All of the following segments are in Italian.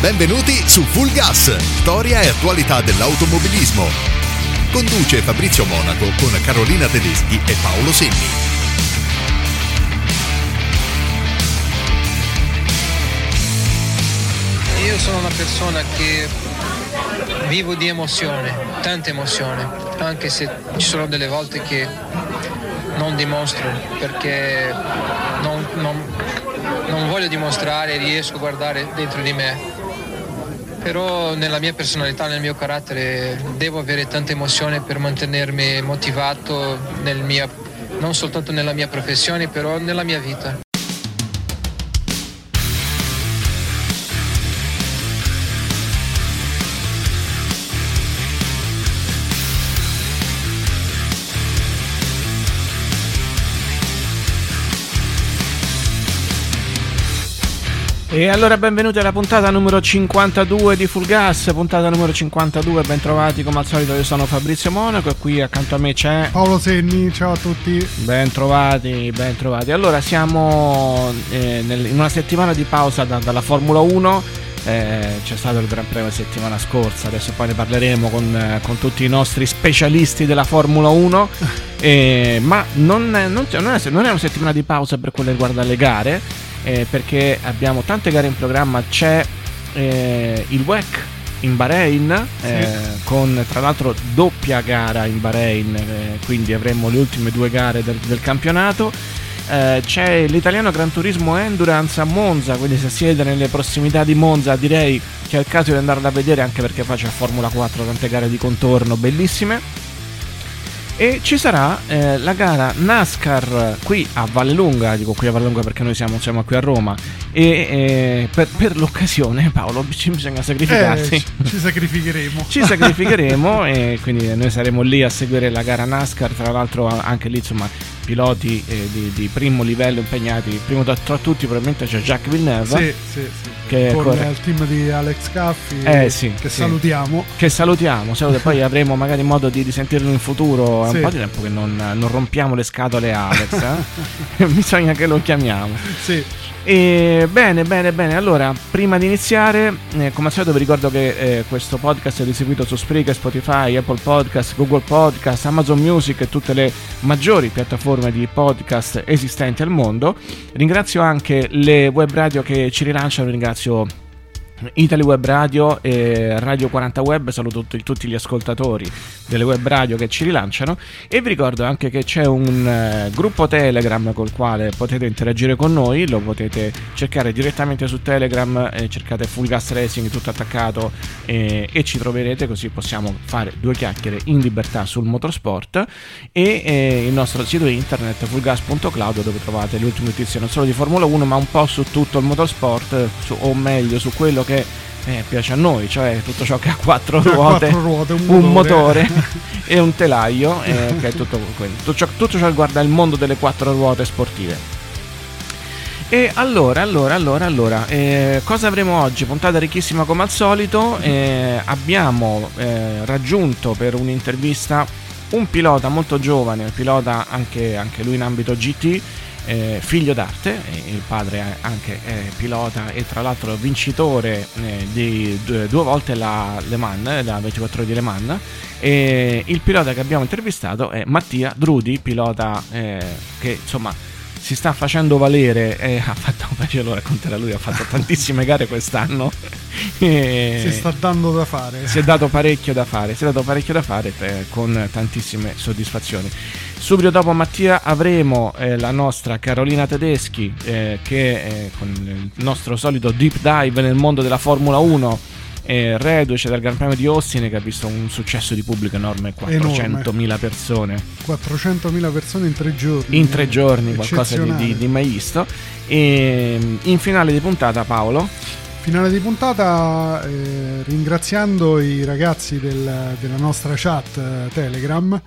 Benvenuti su Full Gas, storia e attualità dell'automobilismo. Conduce Fabrizio Monaco con Carolina Tedeschi e Paolo Senni. Io sono una persona che vivo di emozione, tanta emozione, anche se ci sono delle volte che non dimostro perché non, non- non voglio dimostrare, riesco a guardare dentro di me. Però nella mia personalità, nel mio carattere, devo avere tanta emozione per mantenermi motivato nel mia- non soltanto nella mia professione, però nella mia vita. E allora benvenuti alla puntata numero 52 di Full Gas, puntata numero 52, ben trovati come al solito io sono Fabrizio Monaco e qui accanto a me c'è... Paolo Senni, ciao a tutti. Ben trovati, ben trovati. Allora siamo eh, nel- in una settimana di pausa da- dalla Formula 1, eh, c'è stato il Gran Premio settimana scorsa, adesso poi ne parleremo con, eh, con tutti i nostri specialisti della Formula 1, eh, ma non, non c'è- non è, non è una settimana di pausa per quello che riguarda le gare, eh, perché abbiamo tante gare in programma, c'è eh, il WEC in Bahrain, eh, con tra l'altro doppia gara in Bahrain, eh, quindi avremo le ultime due gare del, del campionato. Eh, c'è l'italiano Gran Turismo Endurance a Monza, quindi se siete nelle prossimità di Monza direi che è il caso di andarla a vedere anche perché poi c'è Formula 4, tante gare di contorno bellissime. E ci sarà eh, la gara NASCAR qui a Vallelunga, dico qui a Vallelunga perché noi siamo, siamo qui a Roma, e eh, per, per l'occasione Paolo ci bisogna sacrificarsi. Eh, ci, ci sacrificheremo. Ci sacrificheremo e quindi noi saremo lì a seguire la gara NASCAR, tra l'altro anche lì insomma piloti eh, di, di primo livello impegnati, primo tra, tra tutti probabilmente c'è Jacques Villeneuve. Sì, sì, sì. Che corre- il team di Alex Caffi, Eh, sì, che sì. salutiamo. Che salutiamo, saluto, poi avremo magari modo di, di sentirlo in futuro. È un po' di tempo che non, non rompiamo le scatole a Alex. eh? Bisogna che lo chiamiamo. Sì, E bene, bene, bene. Allora, prima di iniziare, eh, come al solito vi ricordo che eh, questo podcast è distribuito su Spreaker, Spotify, Apple Podcast, Google Podcast, Amazon Music e tutte le maggiori piattaforme di podcast esistenti al mondo. Ringrazio anche le web radio che ci rilanciano, ringrazio Italy Web Radio e Radio 40 Web, saluto tutti, tutti gli ascoltatori delle web radio che ci rilanciano. E vi ricordo anche che c'è un eh, gruppo Telegram col quale potete interagire con noi, lo potete cercare direttamente su Telegram, eh, cercate Full Gas Racing tutto attaccato eh, e ci troverete così possiamo fare due chiacchiere in libertà sul motorsport. E eh, il nostro sito internet fullgas.cloud dove trovate le ultime notizie non solo di Formula 1 ma un po' su tutto il motorsport su- o meglio su quello che eh, piace a noi, cioè tutto ciò che ha quattro ruote, quattro ruote, un un motore. motore e un telaio, eh, che è tutto, quello. tutto, ciò, tutto ciò che riguarda il mondo delle quattro ruote sportive. E allora, allora, allora, allora, eh, cosa avremo oggi? Puntata ricchissima come al solito. eh, abbiamo eh, raggiunto per un'intervista un pilota molto giovane, un pilota anche, anche lui in ambito GT, eh, figlio d'arte, eh, il padre anche è pilota e tra l'altro vincitore eh, di due, due volte la Le Mans, eh, la 24 ore di Le Mans. E il pilota che abbiamo intervistato è Mattia Drudi, pilota eh, che insomma si sta facendo valere e ha fatto, ce lo racconterà lui, ha fatto tantissime gare quest'anno. E si sta dando da fare. si è dato parecchio da fare, si è dato parecchio da fare eh, con tantissime soddisfazioni. Subito dopo Mattia avremo eh, la nostra Carolina Tedeschi eh, che eh, con il nostro solito deep dive nel mondo della Formula 1 eh, reduce dal Gran Premio di Austin che ha visto un successo di pubblico enorme, 400.000 persone. 400.000 persone in tre giorni. In tre giorni, qualcosa di, di- di mai visto. E mm, in finale di puntata, Paolo, Finale di puntata, eh, ringraziando i ragazzi del- della nostra chat eh, Telegram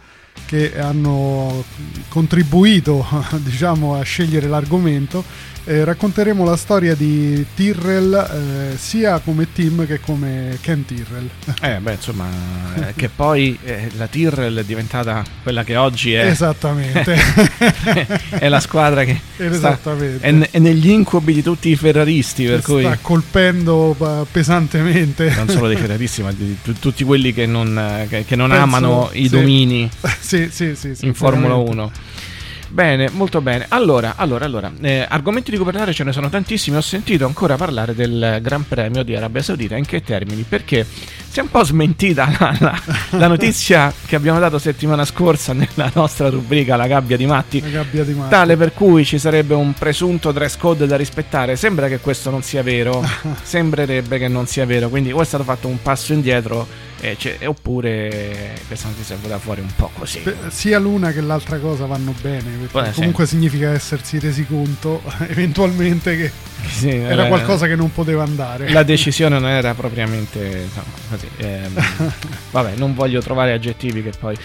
che hanno contribuito diciamo, a scegliere l'argomento, eh, racconteremo la storia di Tyrrell eh, sia come team che come Ken Tyrrell. eh, beh, insomma, eh, che poi eh, la Tyrrell è diventata quella che oggi è. Esattamente. è la squadra che sta, è, è negli incubi di tutti i ferraristi, per cui Sta colpendo eh, pesantemente. non solo dei ferraristi, ma di tu- tutti quelli che non, eh, che, che non Penso- amano i sì. domini sì, sì, in Formula veramente. 1. Bene, molto bene. Allora, allora, allora eh, argomenti di cui parlare ce ne sono tantissimi. Ho sentito ancora parlare del Gran Premio di Arabia Saudita. In che termini? Perché si è un po' smentita la, la- la notizia che abbiamo dato settimana scorsa nella nostra rubrica La gabbia di Matti. Gabbia di Marte. Tale per cui ci sarebbe un presunto dress code da rispettare. Sembra che questo non sia vero. Sembrerebbe che non sia vero. Quindi o è stato fatto un passo indietro, eh, cioè, oppure questa notizia è venuta fuori un po' così. Beh, Sia l'una che l'altra cosa vanno bene, perché Beh, sì. comunque significa essersi resi conto eventualmente che Sì, era eh, qualcosa che non poteva andare. La decisione non era propriamente insomma, così. ehm, vabbè, non voglio trovare aggettivi che poi.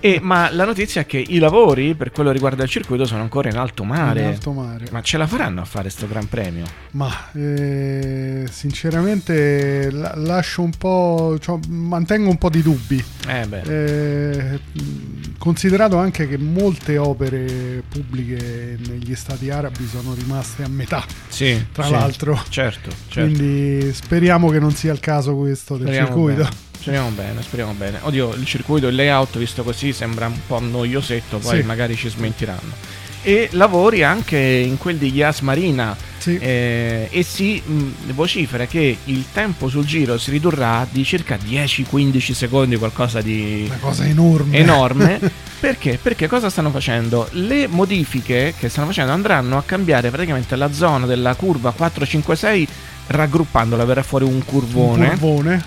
E, ma la notizia è che i lavori per quello riguarda il circuito sono ancora in alto mare. In alto mare. Ma ce la faranno a fare sto Gran Premio? Ma eh, sinceramente la- lascio un po', cioè, mantengo un po' di dubbi. Eh beh. Eh, considerato anche che molte opere pubbliche negli stati arabi sono rimaste a metà, sì, tra sì, l'altro. Certo, certo. Quindi speriamo che non sia il caso questo del Speriamo circuito. bene. Speriamo bene, speriamo bene. Oddio, il circuito, il layout visto così sembra un po' noiosetto, poi Sì. magari ci smentiranno. E lavori anche in quel di Yas Marina. Sì. Eh, e si mh, vocifera che il tempo sul giro si ridurrà di circa 10-15 secondi, qualcosa di Una cosa enorme. enorme. Perché? Perché cosa stanno facendo? Le modifiche che stanno facendo andranno a cambiare praticamente la zona della curva 456 raggruppandola, verrà fuori un Un curvone curvone.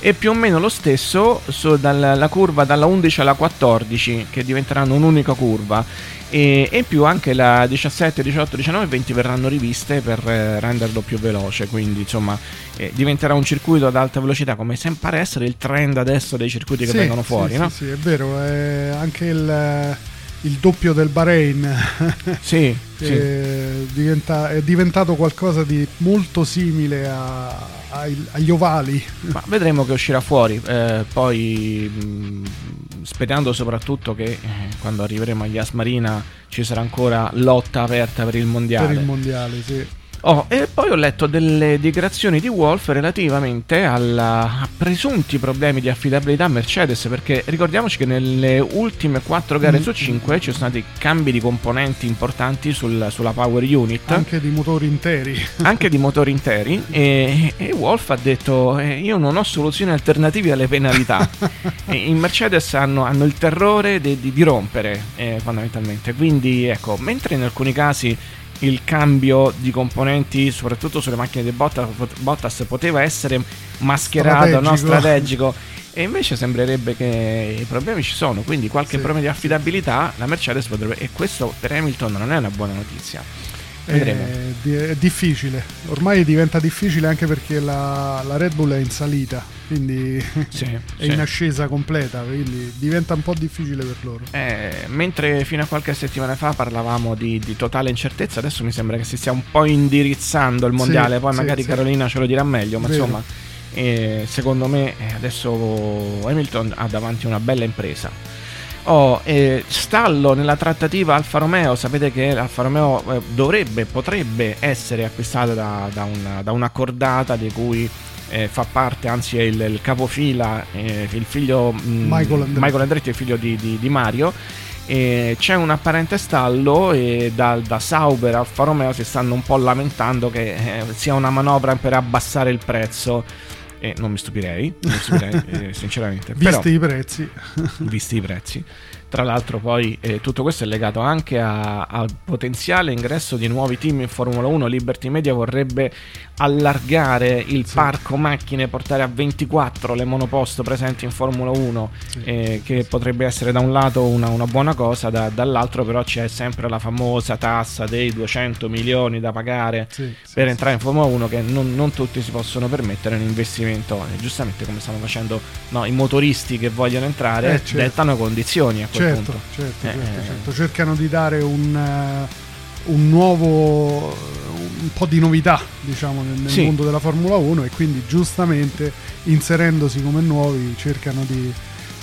E più o meno lo stesso su- dalla la curva dalla 11 alla 14 che diventeranno un'unica curva e, in più anche la 17, 18, 19 e 20 verranno riviste per eh, renderlo più veloce quindi insomma eh, diventerà un circuito ad alta velocità come sembra essere il trend adesso dei circuiti che Sì, vengono sì, fuori sì, no? sì, è vero, è anche il, il doppio del Bahrain sì, sì. eh, diventa- è diventato qualcosa di molto simile a- ai- agli ovali. Ma vedremo che uscirà fuori. eh, poi mh, sperando soprattutto che eh, quando arriveremo agli Asmarina ci sarà ancora lotta aperta per il mondiale. Per il mondiale, sì. Oh, e poi ho letto delle dichiarazioni di Wolf relativamente alla- a presunti problemi di affidabilità a Mercedes, perché ricordiamoci che nelle ultime 4 gare Mm. su 5 ci sono stati cambi di componenti importanti sul- sulla power unit Anche di motori interi. anche di motori interi e, e Wolf ha detto eh, io non ho soluzioni alternative alle penalità in Mercedes hanno, hanno il terrore di, di- di rompere eh, fondamentalmente quindi ecco mentre in alcuni casi il cambio di componenti soprattutto sulle macchine di Bottas, Bottas poteva essere mascherato no? Strategico. strategico e invece sembrerebbe che i problemi ci sono quindi qualche Sì, problema di affidabilità la Mercedes potrebbe e questo per Hamilton non è una buona notizia È, di- è difficile. Ormai diventa difficile anche perché la, la Red Bull è in salita, quindi Sì, è sì. in ascesa completa, quindi diventa un po' difficile per loro. Eh, mentre fino a qualche settimana fa parlavamo di, di totale incertezza, adesso mi sembra che si stia un po' indirizzando il mondiale. Sì, Poi magari. Carolina ce lo dirà meglio. Ma Vero. insomma, eh, secondo me eh, adesso Hamilton ha davanti una bella impresa. Oh, eh, stallo nella trattativa Alfa Romeo. Sapete che l'Alfa Romeo eh, dovrebbe, potrebbe essere acquistata da, da una, da una cordata di cui eh, fa parte, anzi è il, il capofila, eh, il figlio mm, Michael Andretti. Michael Andretti il figlio di, di- di Mario. E c'è un apparente stallo e da, da Sauber a Alfa Romeo si stanno un po' lamentando che eh, sia una manovra per abbassare il prezzo. E non mi stupirei, non mi stupirei eh, sinceramente. Visti Però, i prezzi. visti i prezzi. Tra l'altro poi eh, tutto questo è legato anche al potenziale ingresso di nuovi team in Formula 1. Liberty Media vorrebbe allargare il parco macchine, portare a 24 le monoposto presenti in Formula 1, eh, che potrebbe essere da un lato una, una buona cosa, da- dall'altro però c'è sempre la famosa tassa dei 200 milioni da pagare Sì, sì, per sì. entrare in Formula 1 che non, non tutti si possono permettere un investimento, eh, giustamente come stanno facendo no, i motoristi che vogliono entrare, Eh, certo. dettano condizioni a Certo, certo, Eh, certo, eh, certo. cercano di dare un, eh, un nuovo, un po' di novità, diciamo, nel, nel Sì. mondo della Formula 1 e quindi giustamente inserendosi come nuovi cercano di,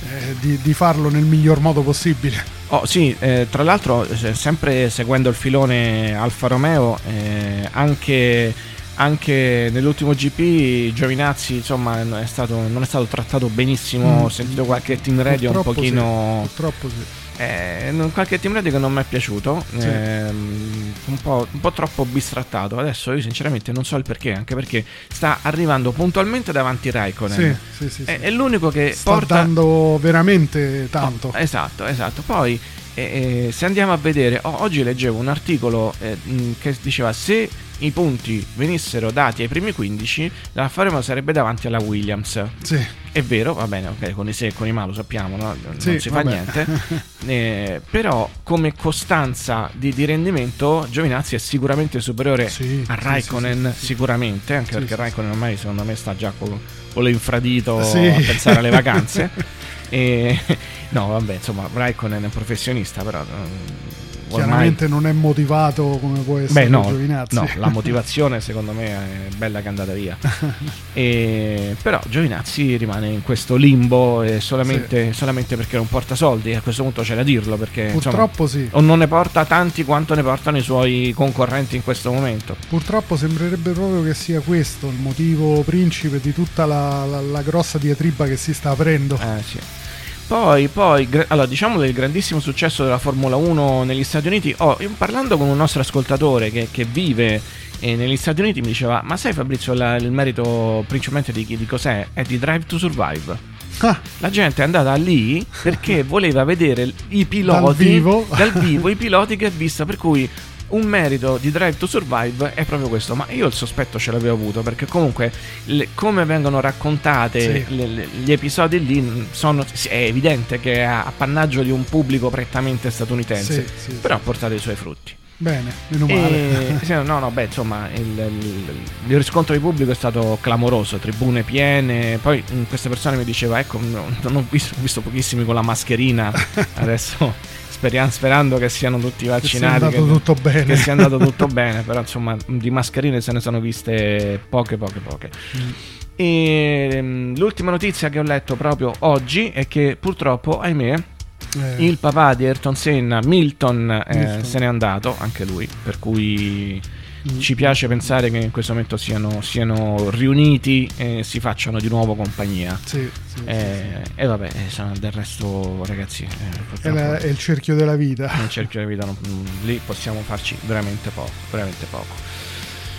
eh, di- di farlo nel miglior modo possibile. Oh, sì, eh, tra l'altro, se- sempre seguendo il filone Alfa Romeo, eh, anche, anche nell'ultimo GP Giovinazzi insomma, è stato- non è stato trattato benissimo. Ho Mm. sentito qualche team radio un Purtroppo sì, pochino. purtroppo sì. Eh, qualche team radio che non mi è piaciuto, Sì. ehm, un, po', un po' troppo bistrattato. Adesso io sinceramente non so il perché, anche perché sta arrivando puntualmente davanti Raikkonen. Sì, sì, sì, È, sì. è l'unico che Sta porta dando veramente tanto. Oh, esatto, esatto. Poi eh, eh, se andiamo a vedere, oh, oggi leggevo un articolo eh, che diceva se i punti venissero dati ai primi 15, la Faremo sarebbe davanti alla Williams. Sì, È vero, va bene, ok, con i se e con i ma lo sappiamo, no? non Sì, si fa vabbè. niente. Eh, però come costanza di, di rendimento Giovinazzi è sicuramente superiore Sì, a Raikkonen, sicuramente, anche perché Raikkonen ormai secondo me sta già con, con l'infradito a pensare alle vacanze. E, no, vabbè, insomma, Raikkonen è un professionista, però mm, chiaramente non è motivato come può essere Beh, no, Giovinazzi. no, la motivazione secondo me è bella che è andata via. E- però Giovinazzi rimane in questo limbo e solamente, solamente perché non porta soldi. A questo punto c'è da dirlo perché insomma, Purtroppo sì. o non ne porta tanti quanto ne portano i suoi concorrenti in questo momento. Purtroppo sembrerebbe proprio che sia questo il motivo principe di tutta la, la- la grossa diatriba che si sta aprendo. Eh, sì. Poi, poi, allora, diciamo del grandissimo successo della Formula 1 negli Stati Uniti. Oh, parlando con un nostro ascoltatore che, che vive eh, negli Stati Uniti, mi diceva: Ma sai, Fabrizio, la- il merito principalmente di, di cos'è? È di Drive to Survive. Ah, La gente è andata lì perché voleva vedere i piloti Dal vivo. dal vivo, i piloti che ha visto. Per cui un merito di Drive to Survive è proprio questo. Ma io il sospetto ce l'avevo avuto perché comunque le- come vengono raccontate Sì. le- le- gli episodi lì sono, è evidente che è appannaggio di un pubblico prettamente statunitense. Sì, sì, però ha portato i suoi frutti. bene, meno male. E, no, no, beh, insomma, il, il- il riscontro di pubblico è stato clamoroso, tribune piene. Poi queste persone mi diceva, ecco, no, non ho visto, ho visto pochissimi con la mascherina. Adesso speriamo, sperando che siano tutti Che sia vaccinati. andato che- tutto bene. Che sia andato tutto bene, però insomma, di mascherine se ne sono viste poche, poche, poche. Mm. E mh, l'ultima notizia che ho letto proprio oggi è che purtroppo, ahimè, Eh, il papà di Ayrton Senna, Milton, eh, Milton. se n'è andato, anche lui, per cui. Ci piace pensare che in questo momento siano, siano riuniti e si facciano di nuovo compagnia. sì, sì, Eh, E vabbè, eh, del resto ragazzi, eh, sì. È, la- è il cerchio della vita. nel cerchio della vita non- mm, lì possiamo farci veramente poco, veramente poco.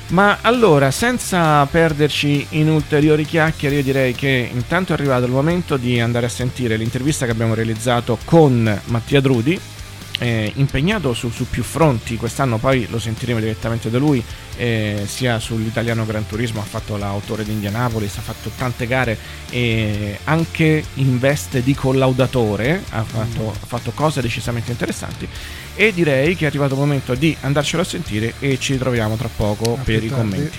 Ma allora, senza perderci in ulteriori chiacchiere, io direi che intanto è arrivato il momento di andare a sentire l'intervista che abbiamo realizzato con Mattia Drudi, eh, impegnato su, su più fronti, quest'anno poi lo sentiremo direttamente da lui, eh, sia sull'italiano Gran Turismo, ha fatto l'autore di Indianapolis, ha fatto tante gare e anche in veste di collaudatore, ha fatto, ha fatto cose decisamente interessanti e direi che è arrivato il momento di andarcelo a sentire e ci ritroviamo tra poco A per i tardi. commenti.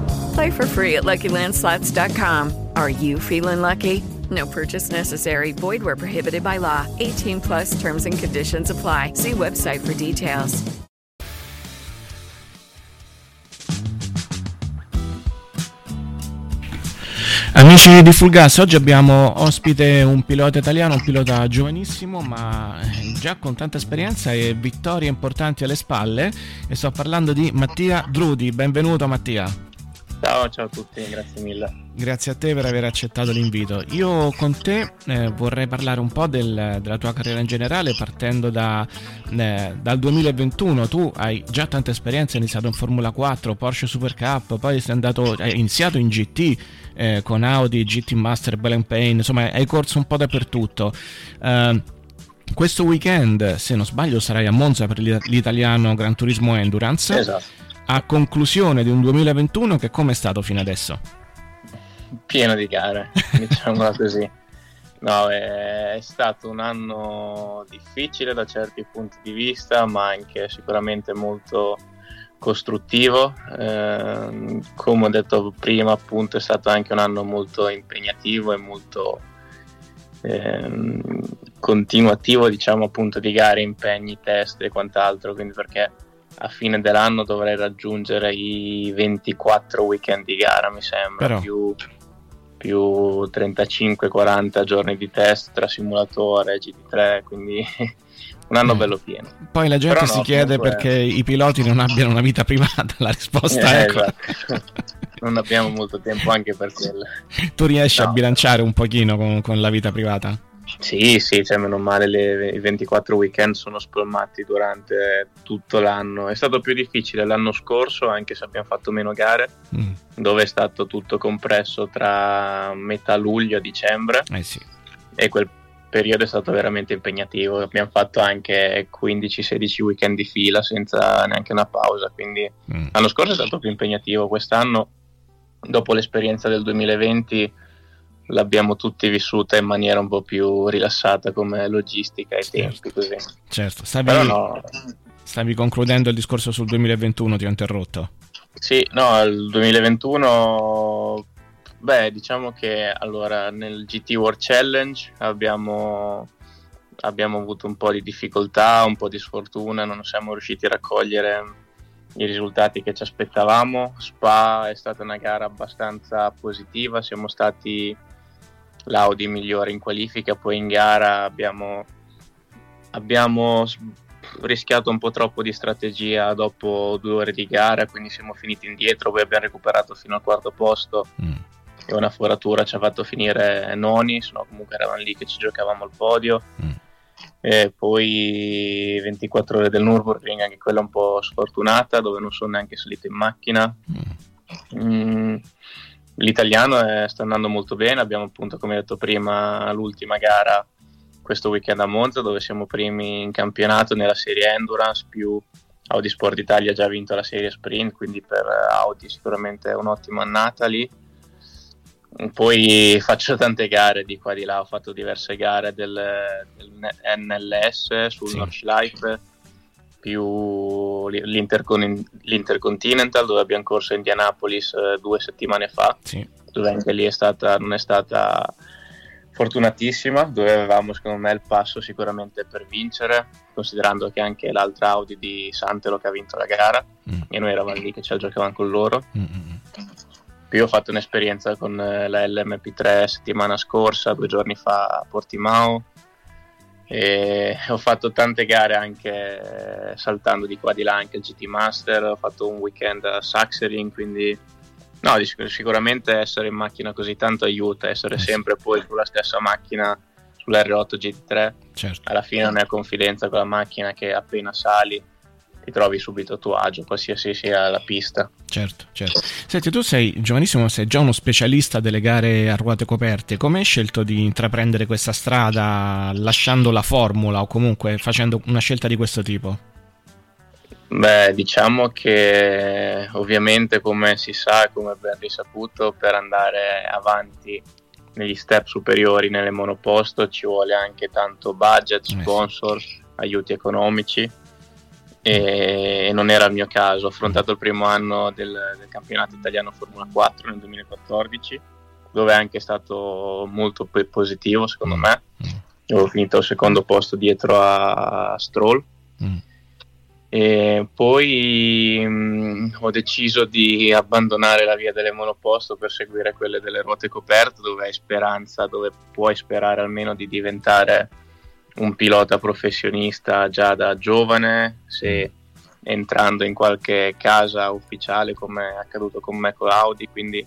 Play for free at LuckyLandSlots.com. Are you feeling lucky? No purchase necessary. Void where prohibited by law. 18 plus terms and conditions apply. See website for details. Amici di Fulgas, oggi abbiamo ospite un pilota italiano, un pilota giovanissimo ma eh, già con tanta esperienza e vittorie importanti alle spalle e sto parlando di Mattia Drudi, benvenuto Mattia. Ciao, ciao a tutti, grazie mille. Grazie a te per aver accettato l'invito. Io con te eh, vorrei parlare un po' del, della tua carriera in generale partendo da, eh, dal 2021. Tu hai già tanta esperienza, hai iniziato in Formula 4, Porsche Super Cup, poi sei andato, hai iniziato in GT eh, con Audi, GT Master, Belen Payne, insomma hai corso un po' dappertutto. Uh, questo weekend, se non sbaglio, sarai a Monza per l'italiano Gran Turismo Endurance. Esatto a conclusione di un 2021 che come è stato fino adesso? Pieno di gare, diciamola così. No, è, stato un anno difficile da certi punti di vista, ma anche sicuramente molto costruttivo. Eh, come ho detto prima, appunto, è stato anche un anno molto impegnativo e molto eh, continuativo, diciamo, appunto, di gare, impegni, test e quant'altro. Quindi perché a fine dell'anno dovrei raggiungere i 24 weekend di gara, mi sembra, Però... più, più 35-40 giorni di test tra simulatore e GT3, quindi un anno mm. bello pieno. Poi la gente Però si no, chiede perché i piloti non abbiano una vita privata, la risposta eh, è ecco. esatto. non abbiamo molto tempo anche per quello. Tu riesci no. a bilanciare un pochino con, con la vita privata? Sì, sì, cioè meno male le, i 24 weekend sono spalmati durante tutto l'anno. È stato più difficile l'anno scorso, anche se abbiamo fatto meno gare, mm. dove è stato tutto compresso tra metà luglio e dicembre. Eh sì. E quel periodo è stato veramente impegnativo. Abbiamo fatto anche 15-16 weekend di fila senza neanche una pausa. Quindi mm. l'anno scorso è stato più impegnativo. Quest'anno, dopo l'esperienza del 2020 l'abbiamo tutti vissuta in maniera un po' più rilassata come logistica e certo. tempi così. Certo, stavi, no, stavi, concludendo il discorso sul 2021, ti ho interrotto. Sì, no, il 2021, beh, diciamo che allora nel GT World Challenge abbiamo, abbiamo avuto un po' di difficoltà, un po' di sfortuna, non siamo riusciti a raccogliere i risultati che ci aspettavamo. Spa è stata una gara abbastanza positiva, siamo stati l'Audi migliore in qualifica, poi in gara abbiamo, abbiamo rischiato un po' troppo di strategia dopo due ore di gara, quindi siamo finiti indietro, poi abbiamo recuperato fino al quarto posto mm. e una foratura ci ha fatto finire noni, se no comunque eravamo lì che ci giocavamo al podio. Mm. E poi 24 ore del Nürburgring, anche quella un po' sfortunata, dove non sono neanche salito in macchina. Mm. L'italiano è, sta andando molto bene, abbiamo appunto come detto prima l'ultima gara questo weekend a Monza dove siamo primi in campionato nella serie Endurance più Audi Sport Italia ha già vinto la serie Sprint quindi per Audi sicuramente è un'ottima annata lì poi faccio tante gare di qua e di là ho fatto diverse gare del, del NLS sul sì. Nordschleife più l'Intercon- l'Intercontinental dove abbiamo corso a Indianapolis eh, due settimane fa, sì. dove anche lì è stata, non è stata fortunatissima, dove avevamo secondo me il passo sicuramente per vincere, considerando che anche l'altra Audi di Santelo che ha vinto la gara mm. e noi eravamo lì che ce la giocavamo con loro. Mm-hmm. Più ho fatto un'esperienza con eh, la LMP3 settimana scorsa, due giorni fa a Portimao, e ho fatto tante gare anche saltando di qua di là anche il GT Master ho fatto un weekend a Saxering quindi no sicuramente essere in macchina così tanto aiuta essere sempre poi sulla stessa macchina sull'R8 GT3 certo. alla fine non è confidenza con la macchina che appena sali ti trovi subito a tuo agio, qualsiasi sia la pista. Certo, certo. Senti, tu sei giovanissimo, sei già uno specialista delle gare a ruote coperte. Come hai scelto di intraprendere questa strada lasciando la formula o comunque facendo una scelta di questo tipo? Beh, diciamo che ovviamente come si sa e come ben risaputo per andare avanti negli step superiori nelle monoposto ci vuole anche tanto budget, sponsor, aiuti economici e, non era il mio caso. Ho affrontato il primo anno del, del campionato italiano Formula 4 nel 2014 dove è anche stato molto positivo secondo me. Ho finito al secondo posto dietro a Stroll. E poi mh, ho deciso di abbandonare la via delle monoposto per seguire quelle delle ruote coperte, dove hai speranza, dove puoi sperare almeno di diventare un pilota professionista già da giovane, se entrando in qualche casa ufficiale come è accaduto con me con Audi, quindi,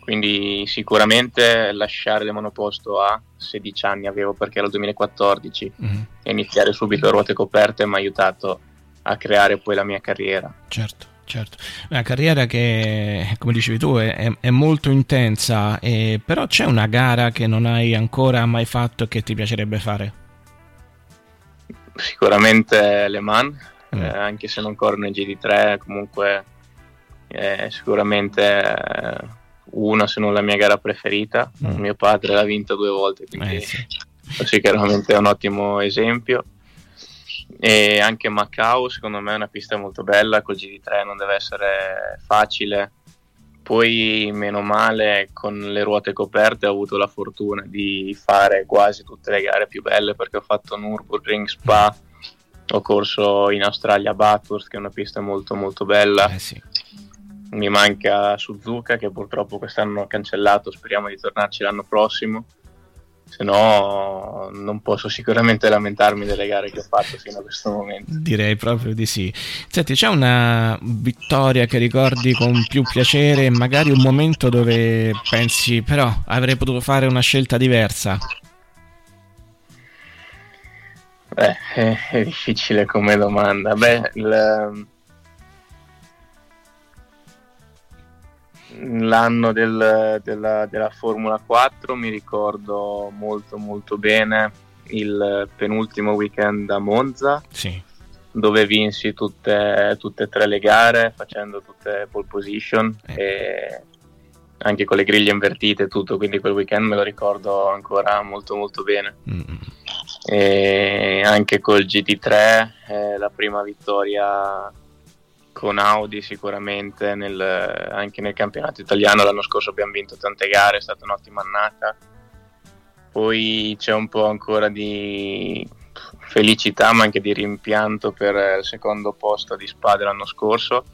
quindi sicuramente lasciare le monoposto a 16 anni avevo perché era il 2014 Mhm. e iniziare subito a ruote coperte mi ha aiutato a creare poi la mia carriera. Certo, certo. Una carriera che, come dicevi tu, è, è- molto intensa, e- però c'è una gara che non hai ancora mai fatto e che ti piacerebbe fare? Sicuramente Le Mans, eh, anche se non corro nel GD3, comunque è sicuramente eh, una se non la mia gara preferita. Mm. Mio padre l'ha vinta due volte, quindi Eh, sì. sicuramente è un ottimo esempio. E anche Macau, secondo me, è una pista molto bella. Col GD3 non deve essere facile. Poi, meno male, con le ruote coperte ho avuto la fortuna di fare quasi tutte le gare più belle perché ho fatto Nürburgring, Spa, ho corso in Australia a Bathurst, che è una pista molto molto bella. Mi manca Suzuka, che purtroppo quest'anno ho cancellato, speriamo di tornarci l'anno prossimo. Se no, non posso sicuramente lamentarmi delle gare che ho fatto fino a questo momento. Direi proprio di sì. Senti, c'è una vittoria che ricordi con più piacere magari un momento dove pensi però avrei potuto fare una scelta diversa? Beh, è, è difficile come domanda. Beh, il- l'anno del- della, della Formula 4 mi ricordo molto molto bene il penultimo weekend a Monza Sì. dove vinsi tutte, tutte e tre le gare facendo tutte pole position e anche con le griglie invertite e tutto, quindi quel weekend me lo ricordo ancora molto molto bene. E anche col GT3 eh, la prima vittoria con Audi sicuramente nel- anche nel campionato italiano l'anno scorso abbiamo vinto tante gare, è stata un'ottima annata. Poi c'è un po' ancora di felicità ma anche di rimpianto per il secondo posto di Spa dell'anno scorso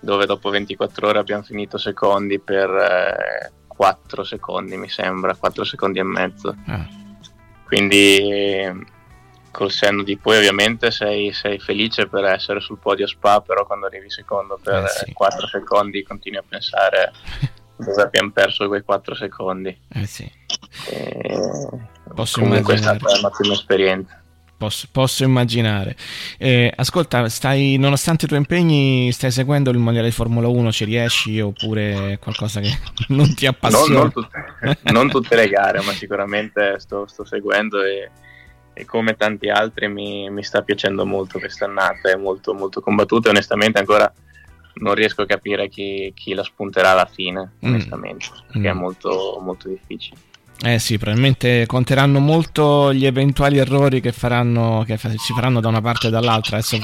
dove dopo 24 ore abbiamo finito secondi per 4 secondi mi sembra, 4 secondi e mezzo. Quindi eh, col senno di poi ovviamente sei, sei felice per essere sul podio Spa, però quando arrivi secondo per 4 secondi continui a pensare dove abbiamo perso quei 4 secondi. Eh sì. E Posso comunque è immaginare. stata un'ottima esperienza. Posso, posso immaginare. Eh, ascolta, stai, nonostante i tuoi impegni, stai seguendo il mondiale di Formula 1? Ci riesci oppure è qualcosa che non ti appassiona? non tutte, non tutte le gare, ma sicuramente sto, sto seguendo e, e come tanti altri mi, mi sta piacendo molto quest'annata, è molto, molto combattuta e onestamente ancora non riesco a capire chi, chi la spunterà alla fine, Mm. onestamente, perché è Mm. molto, molto difficile. Eh sì, probabilmente conteranno molto gli eventuali errori che, faranno, che si faranno da una parte e dall'altra. Adesso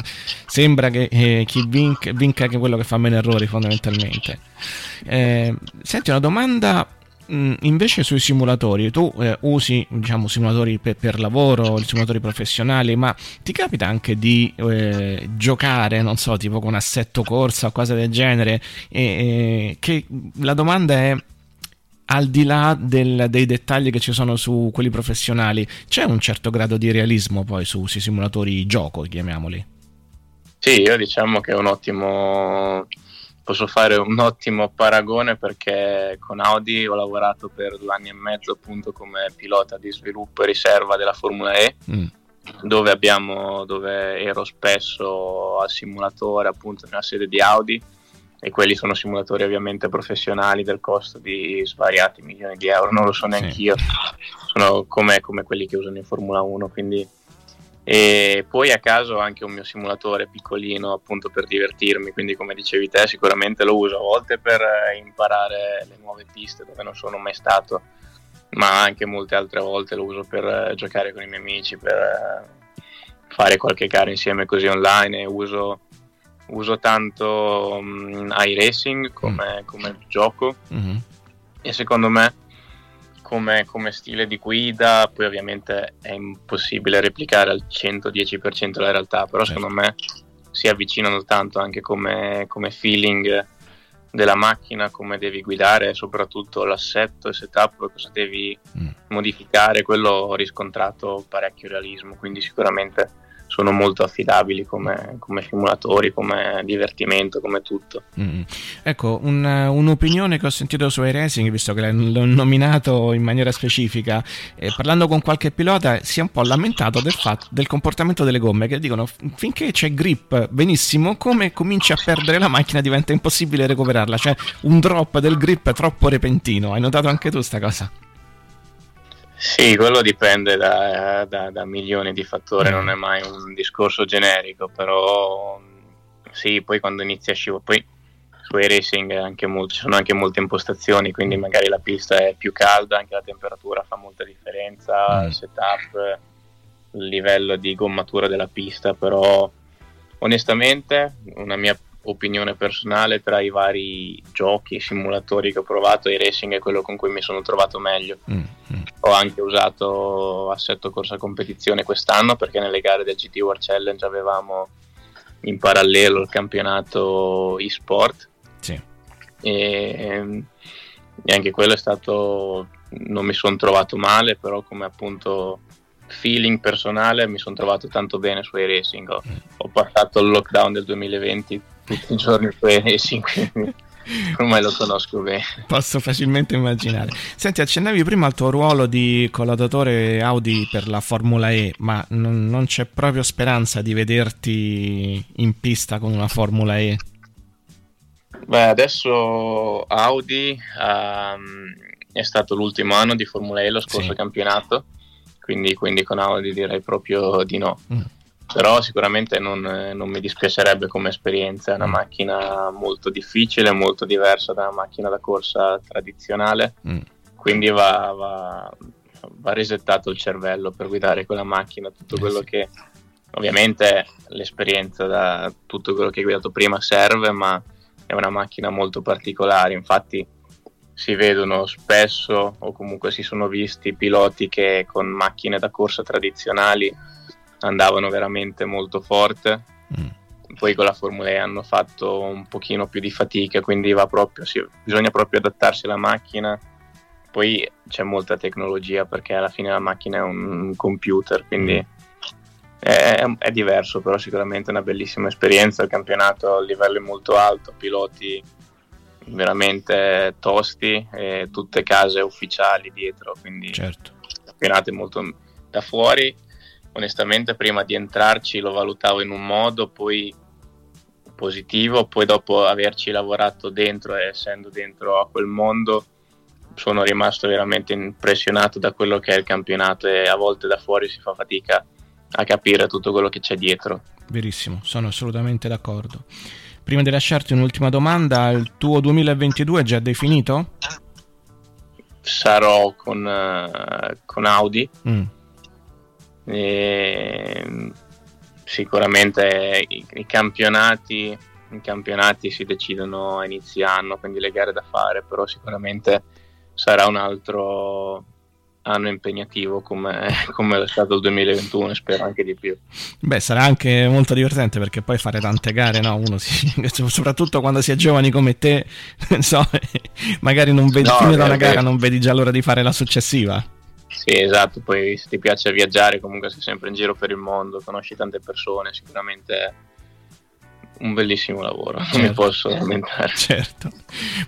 sembra che eh, chi vinca, vinca anche quello che fa meno errori, fondamentalmente. Eh, senti, una domanda mh, invece sui simulatori. Tu eh, usi, diciamo, simulatori per, per lavoro, simulatori professionali, ma ti capita anche di eh, giocare, non so, tipo con assetto corsa o cose del genere? E, che la domanda è al di là del- dei dettagli che ci sono su quelli professionali, c'è un certo grado di realismo poi su sui simulatori gioco, chiamiamoli. Sì, io diciamo che è un ottimo. Posso fare un ottimo paragone perché con Audi ho lavorato per due anni e mezzo appunto come pilota di sviluppo e riserva della Formula E, dove, abbiamo, dove ero spesso al simulatore appunto nella sede di Audi. E quelli sono simulatori ovviamente professionali del costo di svariati milioni di euro, non lo so neanche io, sono come, come quelli che usano in Formula 1, quindi e poi a caso anche un mio simulatore piccolino appunto per divertirmi, quindi come dicevi te sicuramente lo uso a volte per eh, imparare le nuove piste dove non sono mai stato, ma anche molte altre volte lo uso per eh, giocare con i miei amici, per eh, fare qualche gara insieme così online. E uso, uso tanto um, iRacing come, come gioco. Mhm. e secondo me come, come stile di guida poi ovviamente è impossibile replicare al 110% la realtà però secondo me si avvicinano tanto anche come, come feeling della macchina come devi guidare soprattutto l'assetto e setup cosa devi modificare quello ho riscontrato parecchio realismo quindi sicuramente sono molto affidabili come, come simulatori come divertimento come tutto Mm. Ecco, un- un'opinione che ho sentito su iRacing, visto che l'ho nominato in maniera specifica, eh, parlando con qualche pilota, si è un po' lamentato del, fatto, del comportamento delle gomme, che dicono finché c'è grip benissimo, come cominci a perdere la macchina diventa impossibile recuperarla, cioè un drop del grip troppo repentino. Hai notato anche tu sta cosa? Sì, quello dipende da, da- da milioni di fattori, non è mai un discorso generico, però sì, poi quando inizia a scivolare, poi su racing anche molti- ci sono anche molte impostazioni, quindi magari la pista è più calda, anche la temperatura fa molta differenza, il setup, il livello di gommatura della pista, però onestamente una mia opinione personale tra i vari giochi e simulatori che ho provato, il racing è quello con cui mi sono trovato meglio. Ho anche usato assetto corsa competizione quest'anno perché nelle gare del GT World Challenge avevamo in parallelo il campionato e-sport Sì. e, e anche quello è stato non mi sono trovato male però come appunto feeling personale mi sono trovato tanto bene su racing ho, ho passato il lockdown del 2020 tutti i giorni racing quindi ormai lo conosco bene Posso facilmente immaginare. Senti, accennavi prima al tuo ruolo di collaudatore Audi per la Formula E, ma non, non c'è proprio speranza di vederti in pista con una Formula E? Beh, adesso Audi ehm, è stato l'ultimo anno di Formula E lo scorso Sì. campionato, quindi, quindi con Audi direi proprio di no. Mm. Però sicuramente non, eh, non mi dispiacerebbe come esperienza, è una macchina molto difficile, molto diversa da una macchina da corsa tradizionale, Mm. quindi va, va- va resettato il cervello per guidare quella macchina, tutto quello che ovviamente l'esperienza da tutto quello che hai guidato prima serve, ma è una macchina molto particolare, infatti si vedono spesso o comunque si sono visti piloti che con macchine da corsa tradizionali andavano veramente molto forte, poi con la Formula E hanno fatto un pochino più di fatica, quindi va proprio, sì, bisogna proprio adattarsi alla macchina, poi c'è molta tecnologia perché alla fine la macchina è un computer, quindi è, è diverso, però sicuramente è una bellissima esperienza. Il campionato a livello molto alto, piloti veramente tosti, e tutte case ufficiali dietro, quindi Certo. il campionato è molto da fuori. Onestamente, prima di entrarci lo valutavo in un modo, poi positivo, poi dopo averci lavorato dentro e essendo dentro a quel mondo sono rimasto veramente impressionato da quello che è il campionato e a volte da fuori si fa fatica a capire tutto quello che c'è dietro. Verissimo, sono assolutamente d'accordo. Prima di lasciarti un'ultima domanda, il tuo 2022 è già definito? Sarò con, eh, con Audi Mm. E sicuramente i, i campionati i campionati si decidono a inizio anno, quindi le gare da fare, però sicuramente sarà un altro anno impegnativo come, come è stato il 2021 e spero anche di più. Beh, sarà anche molto divertente perché poi fare tante gare, no? Uno si, soprattutto quando si è giovani come te, non so, magari non vedi No, finita una gara, non vedi già l'ora di fare la successiva. Sì, esatto, poi se ti piace viaggiare comunque sei sempre in giro per il mondo, conosci tante persone, sicuramente è un bellissimo lavoro, non mi Certo. posso lamentare. Certo.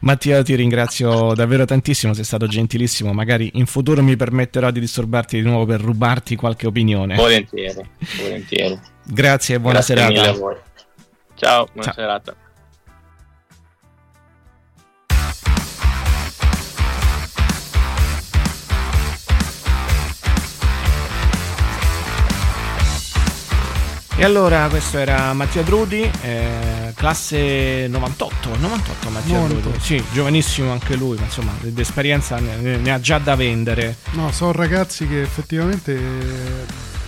Mattia, ti ringrazio davvero tantissimo, sei stato gentilissimo. Magari in futuro mi permetterò di disturbarti di nuovo per rubarti qualche opinione. Volentieri, volentieri. Grazie e buona Grazie serata. Ciao, buona Ciao. serata. E allora questo era Mattia Drudi, eh, classe 98, 98 Mattia 98. Drudi, sì, giovanissimo anche lui, ma insomma l'esperienza ne, ne ha già da vendere. No, sono ragazzi che effettivamente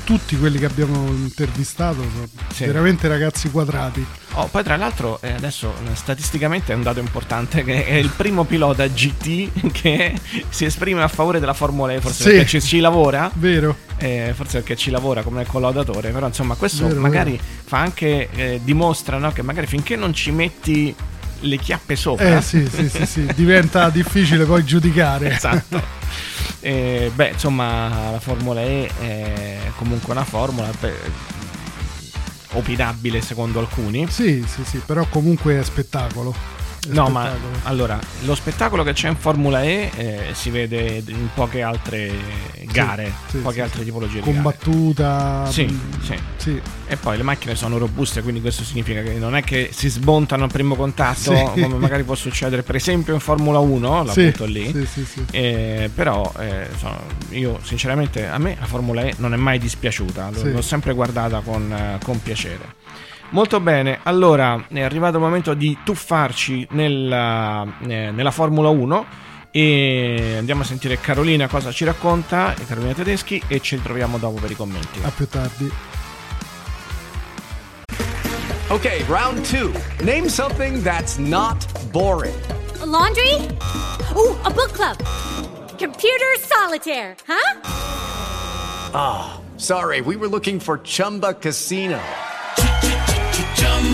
tutti quelli che abbiamo intervistato sono Sì. veramente ragazzi quadrati. Oh, poi tra l'altro eh, adesso eh, statisticamente è un dato importante che è il primo pilota GT che si esprime a favore della Formula E, forse Sì. perché ci, ci lavora. Vero. Eh, forse perché ci lavora come collaudatore, però insomma questo Vero, magari fa anche, eh, dimostra no, che magari finché non ci metti le chiappe sopra, Eh sì, sì, sì, sì, diventa difficile poi giudicare. esatto. Eh, beh, insomma, la Formula E è comunque una formula opinabile secondo alcuni. Sì, sì, sì, però comunque è spettacolo. No, ma allora lo spettacolo che c'è in Formula E eh, si vede in poche altre gare, sì, poche sì, altre sì. tipologie di gare. combattuta. Sì, mh, sì. sì. E poi le macchine sono robuste, quindi questo significa che non è che si smontano al primo contatto, come magari può succedere per esempio in Formula 1, la butto lì. sì, sì, sì. Eh, però eh, insomma, io sinceramente a me la Formula E non è mai dispiaciuta, l'ho sempre guardata con, eh, con piacere. Molto bene, allora è arrivato il momento di tuffarci nella, eh, nella Formula 1 e andiamo a sentire Carolina cosa ci racconta, Carolina Tedeschi e ci ritroviamo dopo per i commenti. A più tardi. Okay, round two. Name something that's not boring. A laundry? Ooh, a book club. Computer solitaire, huh? Ah, sorry, we were looking for Chumba Casino.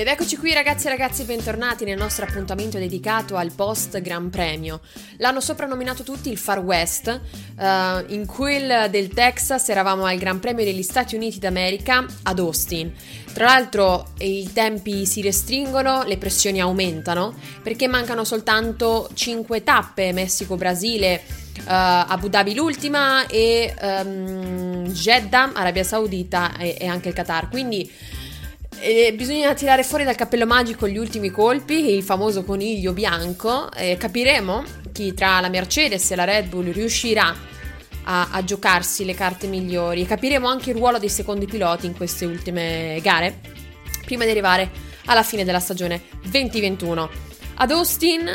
Ed eccoci qui ragazzi e ragazzi, bentornati nel nostro appuntamento dedicato al post Gran Premio. L'hanno soprannominato tutti il Far West, eh, in quel del Texas eravamo al Gran Premio degli Stati Uniti d'America ad Austin. Tra l'altro i tempi si restringono, le pressioni aumentano, perché mancano soltanto 5 tappe, Messico-Brasile, eh, Abu Dhabi l'ultima e ehm, Jeddah, Arabia Saudita e, e anche il Qatar. Quindi eh, bisogna tirare fuori dal cappello magico gli ultimi colpi, il famoso coniglio bianco. e capiremo chi tra la Mercedes e la Red Bull riuscirà a, a giocarsi le carte migliori. E capiremo anche il ruolo dei secondi piloti in queste ultime gare, prima di arrivare alla fine della stagione 2021. Ad Austin,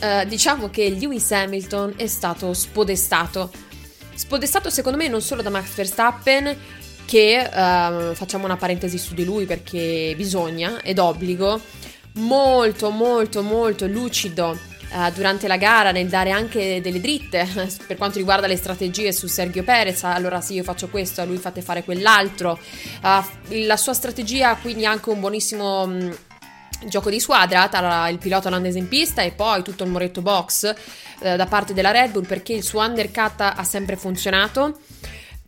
eh, diciamo che Lewis Hamilton è stato spodestato. Spodestato secondo me non solo da Max Verstappen, che ehm, facciamo una parentesi su di lui perché bisogna, è d'obbligo, molto molto molto lucido eh, durante la gara nel dare anche delle dritte per quanto riguarda le strategie su Sergio Perez, allora sì io faccio questo, a lui fate fare quell'altro, Eh, la sua strategia quindi anche un buonissimo... mh, Gioco di squadra tra il pilota olandese in pista e poi tutto il moretto box eh, da parte della Red Bull perché il suo undercut ha sempre funzionato.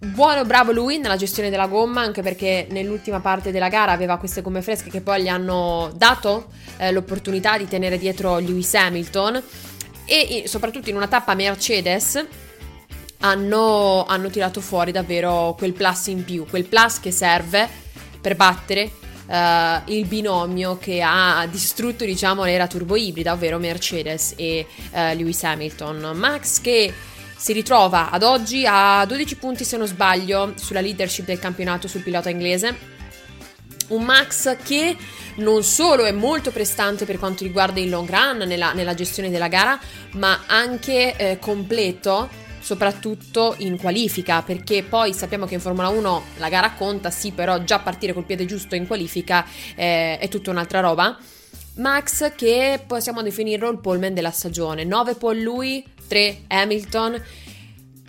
Buono, bravo lui nella gestione della gomma, anche perché nell'ultima parte della gara aveva queste gomme fresche che poi gli hanno dato eh, l'opportunità di tenere dietro Lewis Hamilton e soprattutto in una tappa Mercedes hanno, hanno tirato fuori davvero quel plus in più, quel plus che serve per battere eh, il binomio che ha distrutto diciamo l'era turbo ibrida, ovvero Mercedes e eh, Lewis Hamilton. Max che si ritrova ad oggi a 12 punti se non sbaglio sulla leadership del campionato sul pilota inglese. Un Max che non solo è molto prestante per quanto riguarda il long run nella, nella gestione della gara, ma anche eh, completo, soprattutto in qualifica, perché poi sappiamo che in Formula 1 la gara conta, sì, però già partire col piede giusto in qualifica eh, è tutta un'altra roba. Max che possiamo definirlo il poleman della stagione, 9 pole lui, 3 Hamilton.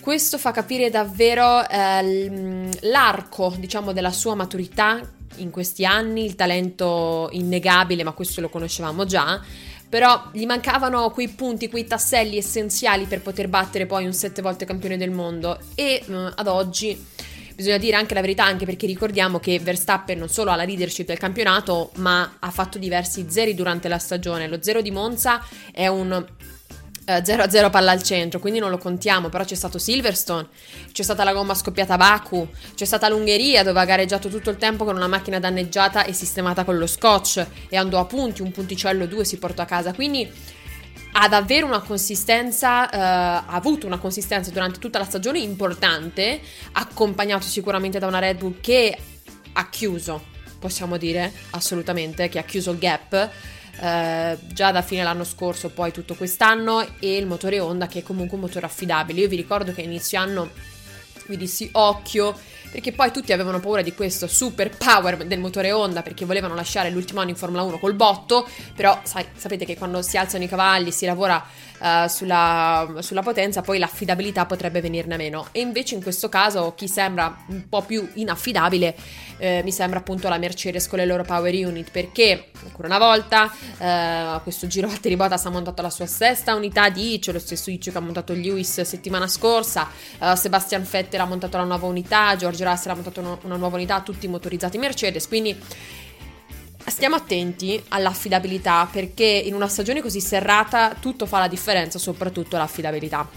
Questo fa capire davvero eh, l- l'arco, diciamo, della sua maturità in questi anni, il talento innegabile, ma questo lo conoscevamo già. Però gli mancavano quei punti, quei tasselli essenziali per poter battere poi un sette volte campione del mondo. E mm, ad oggi bisogna dire anche la verità, anche perché ricordiamo che Verstappen non solo ha la leadership del campionato, ma ha fatto diversi zeri durante la stagione. Lo zero di Monza è un 0-0 palla al centro, quindi non lo contiamo, però c'è stato Silverstone, c'è stata la gomma scoppiata a Baku, c'è stata l'Ungheria dove ha gareggiato tutto il tempo con una macchina danneggiata e sistemata con lo scotch e andò a punti, un punticello due si portò a casa, quindi ha davvero una consistenza, eh, ha avuto una consistenza durante tutta la stagione importante, accompagnato sicuramente da una Red Bull che ha chiuso, possiamo dire assolutamente, che ha chiuso il gap eh, già da fine l'anno scorso, poi tutto quest'anno, e il motore Honda che è comunque un motore affidabile. Io vi ricordo che inizio anno vi dissi occhio perché poi tutti avevano paura di questo super power del motore Honda perché volevano lasciare l'ultimo anno in Formula 1 col botto, però sai, sapete che quando si alzano i cavalli, si lavora uh, sulla, sulla, potenza, poi l'affidabilità potrebbe venirne meno. E invece in questo caso chi sembra un po' più inaffidabile eh, mi sembra appunto la Mercedes con le loro power unit. Perché ancora una volta eh, questo giro Valtteri Bottas ha montato la sua sesta unità di ICE, lo stesso ICE che ha montato Lewis settimana scorsa, eh, Sebastian Vettel ha montato la nuova unità, George Russell ha montato una, nuova unità, tutti motorizzati Mercedes, quindi stiamo attenti all'affidabilità perché in una stagione così serrata tutto fa la differenza, soprattutto l'affidabilità.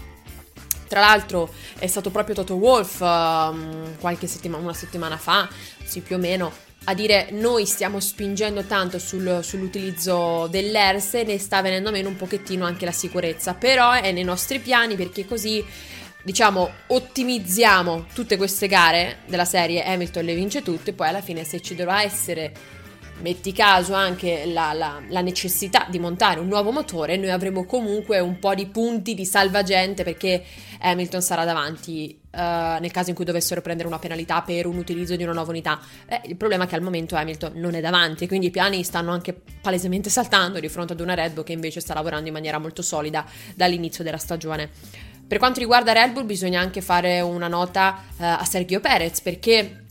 Tra l'altro è stato proprio Toto Wolf um, qualche settimana, una settimana fa, sì più o meno, a dire noi stiamo spingendo tanto sul, sull'utilizzo dell'ERS e ne sta venendo meno un pochettino anche la sicurezza, però è nei nostri piani perché così diciamo ottimizziamo tutte queste gare della serie Hamilton le vince tutte, poi alla fine se ci dovrà essere metti caso anche la, la, la, necessità di montare un nuovo motore, noi avremo comunque un po' di punti di salvagente perché Hamilton sarà davanti uh, nel caso in cui dovessero prendere una penalità per un utilizzo di una nuova unità. Eh, il problema è che al momento Hamilton non è davanti, quindi i piani stanno anche palesemente saltando di fronte ad una Red Bull che invece sta lavorando in maniera molto solida dall'inizio della stagione. Per quanto riguarda Red Bull bisogna anche fare una nota uh, a Sergio Perez perché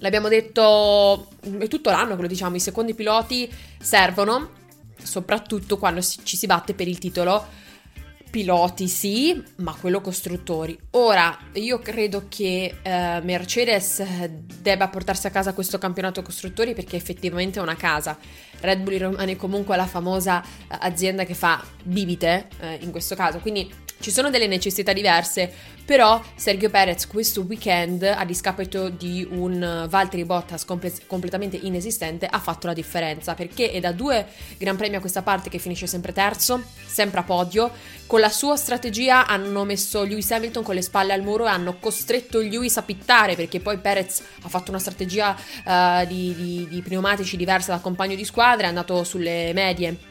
L'abbiamo detto tutto l'anno che lo diciamo, i secondi piloti servono, soprattutto quando ci si batte per il titolo. Piloti sì, ma quello costruttori. Ora, io credo che eh, Mercedes debba portarsi a casa questo campionato costruttori perché effettivamente è una casa. Red Bull rimane comunque la famosa eh, azienda che fa bibite eh, in questo caso, quindi ci sono delle necessità diverse, però Sergio Perez questo weekend, a discapito di un Valtteri Bottas comple- completamente inesistente, ha fatto la differenza perché è da due Gran Premi a questa parte che finisce sempre terzo, sempre a podio. Con la sua strategia hanno messo Lewis Hamilton con le spalle al muro e hanno costretto Lewis a pittare perché poi Perez ha fatto una strategia uh, di, di, di pneumatici diversa dal compagno di squadra, è andato sulle medie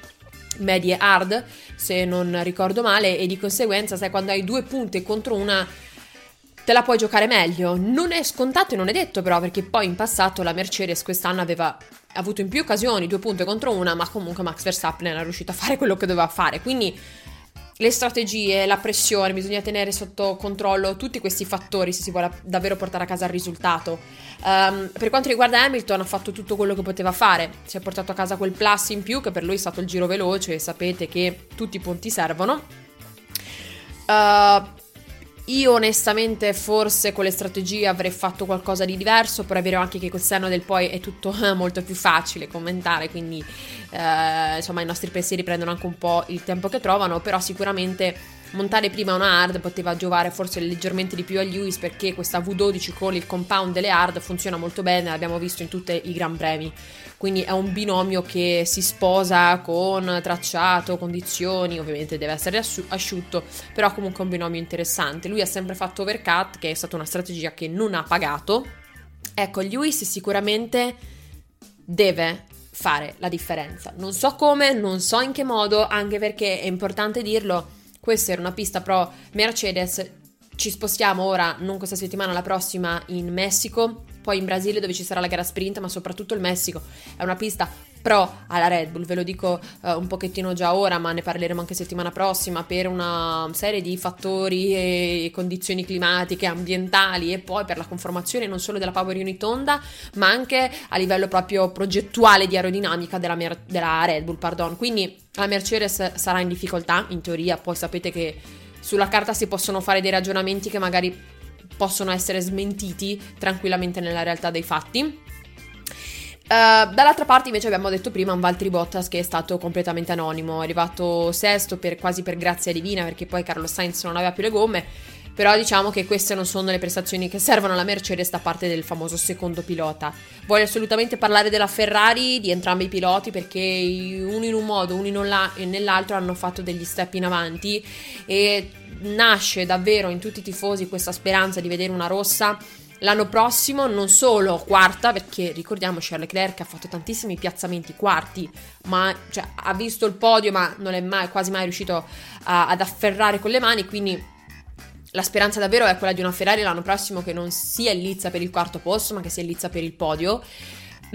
medie hard, se non ricordo male, e di conseguenza, sai, quando hai due punte contro una te la puoi giocare meglio. Non è scontato e non è detto però, perché poi in passato la Mercedes quest'anno aveva avuto in più occasioni, due punte contro una, ma comunque Max Verstappen era riuscito a fare quello che doveva fare. Quindi le strategie, la pressione, bisogna tenere sotto controllo tutti questi fattori se si vuole davvero portare a casa il risultato. Um, per quanto riguarda Hamilton, ha fatto tutto quello che poteva fare, si è portato a casa quel plus in più che per lui è stato il giro veloce sapete che tutti i punti servono. Uh, io onestamente forse con le strategie avrei fatto qualcosa di diverso, però è vero anche che col senno del poi è tutto molto più facile commentare, quindi eh, insomma i nostri pensieri prendono anche un po' il tempo che trovano, però sicuramente montare prima una hard poteva giovare forse leggermente di più a Lewis perché questa V12 con il compound delle hard funziona molto bene, l'abbiamo visto in tutti i Gran Premi. Quindi è un binomio che si sposa con tracciato, condizioni, ovviamente deve essere asciutto, però comunque è un binomio interessante. Lui ha sempre fatto overcut, che è stata una strategia che non ha pagato. Ecco, Lewis sicuramente deve fare la differenza. Non so come, non so in che modo, anche perché è importante dirlo questa era una pista pro Mercedes. Ci spostiamo ora, non questa settimana, la prossima in Messico, poi in Brasile dove ci sarà la gara sprint, ma soprattutto il Messico. È una pista pro alla Red Bull, ve lo dico uh, un pochettino già ora, ma ne parleremo anche settimana prossima per una serie di fattori e condizioni climatiche, ambientali e poi per la conformazione non solo della Power Unit Honda, ma anche a livello proprio progettuale di aerodinamica della, Mer- della Red Bull, pardon. Quindi la Mercedes sarà in difficoltà, in teoria, poi sapete che sulla carta si possono fare dei ragionamenti che magari possono essere smentiti tranquillamente nella realtà dei fatti. dall'altra parte invece abbiamo detto prima un Valtteri Bottas che è stato completamente anonimo, è arrivato sesto per, quasi per grazia divina perché poi Carlos Sainz non aveva più le gomme, però diciamo che queste non sono le prestazioni che servono alla Mercedes da parte del famoso secondo pilota. Voglio assolutamente parlare della Ferrari, di entrambi i piloti perché uno in un modo, uno in nell'altro hanno fatto degli step in avanti e nasce davvero in tutti i tifosi questa speranza di vedere una rossa L'anno prossimo non solo quarta, perché ricordiamo Charles Leclerc ha fatto tantissimi piazzamenti quarti, ma cioè, ha visto il podio ma non è mai, quasi mai riuscito a, ad afferrare con le mani, quindi la speranza davvero è quella di una Ferrari l'anno prossimo che non sia in lizza per il quarto posto, ma che sia in lizza per il podio.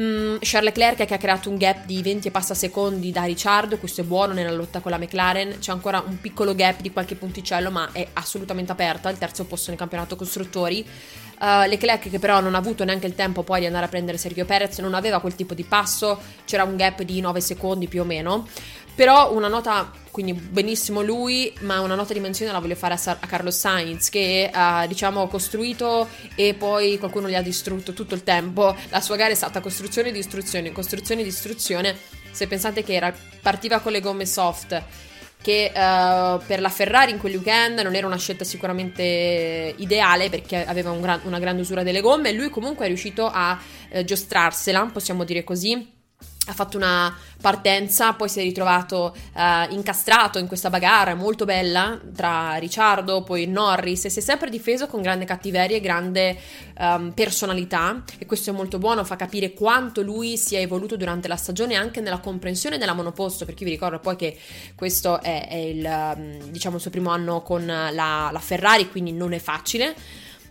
Mm, Charles Leclerc che ha creato un gap di 20 e passa secondi da Ricciardo, questo è buono nella lotta con la McLaren, c'è ancora un piccolo gap di qualche punticello ma è assolutamente aperta, il terzo posto nel campionato costruttori. Uh, Leclerc che però non ha avuto neanche il tempo poi di andare a prendere Sergio Perez, non aveva quel tipo di passo, c'era un gap di 9 secondi più o meno. Però una nota, quindi benissimo lui, ma una nota di menzione la voglio fare a, Sa- a Carlos Sainz che ha diciamo costruito e poi qualcuno gli ha distrutto tutto il tempo. La sua gara è stata costruzione, distruzione, costruzione, distruzione. Se pensate che era, partiva con le gomme soft che uh, per la Ferrari in quel weekend non era una scelta sicuramente ideale perché aveva un gran, una grande usura delle gomme. Lui comunque è riuscito a uh, giostrarsela, possiamo dire così ha fatto una partenza, poi si è ritrovato uh, incastrato in questa bagarre molto bella tra Ricciardo, poi Norris e si è sempre difeso con grande cattiveria e grande um, personalità e questo è molto buono, fa capire quanto lui si è evoluto durante la stagione anche nella comprensione della monoposto, perché vi ricordo poi che questo è, è il, um, diciamo, il suo primo anno con la, la Ferrari, quindi non è facile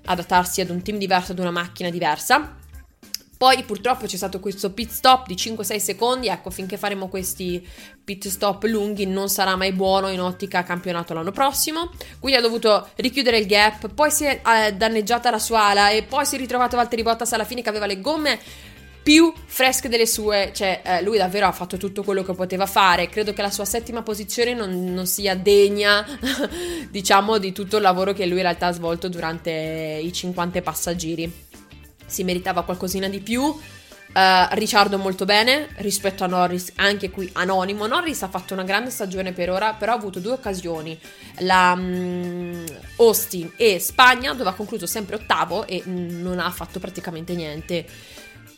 adattarsi ad un team diverso, ad una macchina diversa poi purtroppo c'è stato questo pit stop di 5-6 secondi, ecco finché faremo questi pit stop lunghi non sarà mai buono in ottica campionato l'anno prossimo, quindi ha dovuto richiudere il gap, poi si è eh, danneggiata la sua ala e poi si è ritrovato Valtteri Bottas alla fine che aveva le gomme più fresche delle sue, cioè eh, lui davvero ha fatto tutto quello che poteva fare, credo che la sua settima posizione non, non sia degna diciamo di tutto il lavoro che lui in realtà ha svolto durante i 50 passaggiri si meritava qualcosina di più. Uh, Ricciardo molto bene rispetto a Norris, anche qui anonimo. Norris ha fatto una grande stagione per ora, però ha avuto due occasioni, la um, Austin e Spagna, dove ha concluso sempre ottavo e mm, non ha fatto praticamente niente.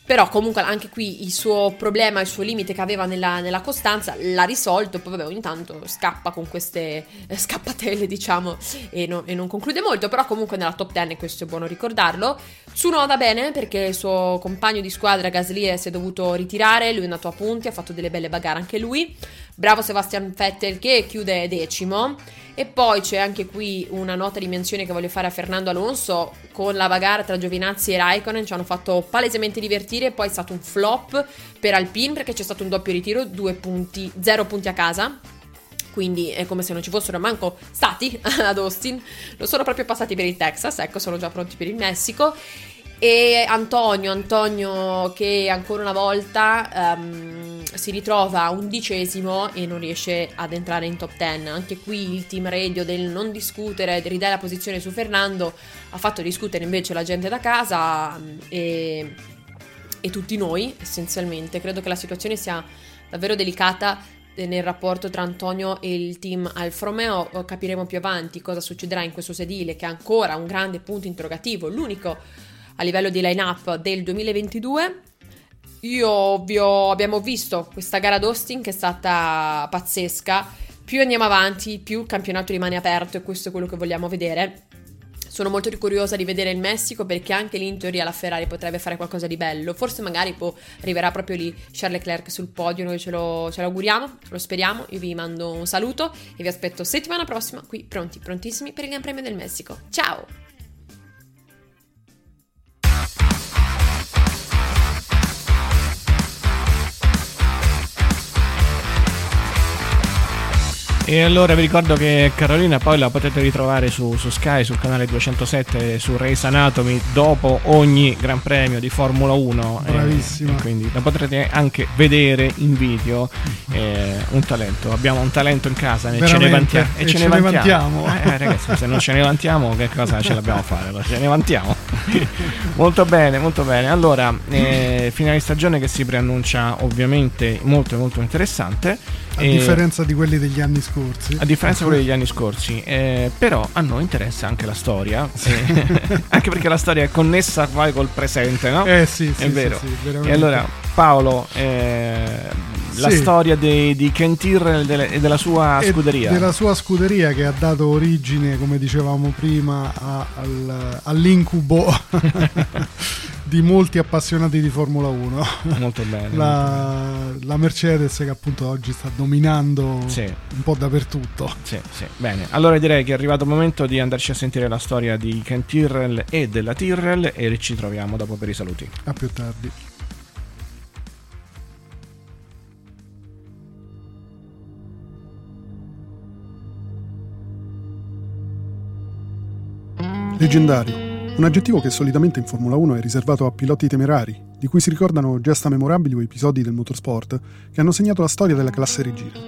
Però comunque anche qui il suo problema, il suo limite che aveva nella, nella costanza l'ha risolto, poi vabbè ogni tanto scappa con queste eh, scappatelle diciamo e, no, e, non conclude molto, però comunque nella top 10 questo è buono ricordarlo. Tsunoda bene perché il suo compagno di squadra Gasly si è dovuto ritirare, lui è andato a punti, ha fatto delle belle bagarre anche lui. Bravo Sebastian Vettel che chiude decimo. E poi c'è anche qui una nota di menzione che voglio fare a Fernando Alonso con la bagarre tra Giovinazzi e Raikkonen, ci hanno fatto palesemente divertire, poi è stato un flop per Alpine perché c'è stato un doppio ritiro, due punti, zero punti a casa, quindi è come se non ci fossero manco stati ad Austin, non sono proprio passati per il Texas, ecco, sono già pronti per il Messico. E Antonio, Antonio che ancora una volta um, si ritrova undicesimo e non riesce ad entrare in top 10. Anche qui il team radio del non discutere, ridare la posizione su Fernando, ha fatto discutere invece la gente da casa um, e, e tutti noi essenzialmente. Credo che la situazione sia davvero delicata nel rapporto tra Antonio e il team Alfa Romeo. Capiremo più avanti cosa succederà in questo sedile che è ancora un grande punto interrogativo, l'unico a livello di line-up del 2022. Io vi ho, abbiamo visto questa gara d'Austin che è stata pazzesca. Più andiamo avanti, più il campionato rimane aperto e questo è quello che vogliamo vedere. Sono molto curiosa di vedere il Messico perché anche lì in teoria la Ferrari potrebbe fare qualcosa di bello. Forse magari boh, arriverà proprio lì Charles Leclerc sul podio, noi ce lo, ce lo auguriamo, lo speriamo. Io vi mando un saluto e vi aspetto settimana prossima qui pronti, prontissimi per il Gran Premio del Messico. Ciao! E allora vi ricordo che Carolina poi la potete ritrovare su, su Sky, sul canale 207, su Race Anatomy, dopo ogni Gran Premio di Formula 1. Bravissima. E, e quindi la potrete anche vedere in video. Eh, un talento, abbiamo un talento in casa e ce ne vantiamo. E, ce, ne vantiamo. vantiamo. Eh, ragazzi, se non ce ne vantiamo, che cosa ce l'abbiamo a fare? Allora, ce ne vantiamo. molto bene, molto bene. Allora, eh, finale stagione che si preannuncia ovviamente molto, molto interessante. A differenza di quelli degli anni scorsi. A differenza di quelli degli anni scorsi. Eh, però a noi interessa anche la storia. Sì. Eh, anche perché la storia è connessa poi col presente, no? Eh sì, sì È vero. sì, e allora, Paolo, eh, la storia di Ken Tyrrell e e della sua E scuderia. Della sua scuderia che ha dato origine, come dicevamo prima, a- al- all'incubo di molti appassionati di Formula 1. Molto bene. La, la Mercedes che appunto oggi sta dominando Sì. un po' dappertutto. Sì, sì, bene. Allora direi che è arrivato il momento di andarci a sentire la storia di Ken Tyrrell e della Tyrrell e ci troviamo dopo per i saluti. A più tardi. Leggendario, un aggettivo che solitamente in Formula 1 è riservato a piloti temerari, di cui si ricordano gesta memorabili o episodi del motorsport che hanno segnato la storia della classe regina,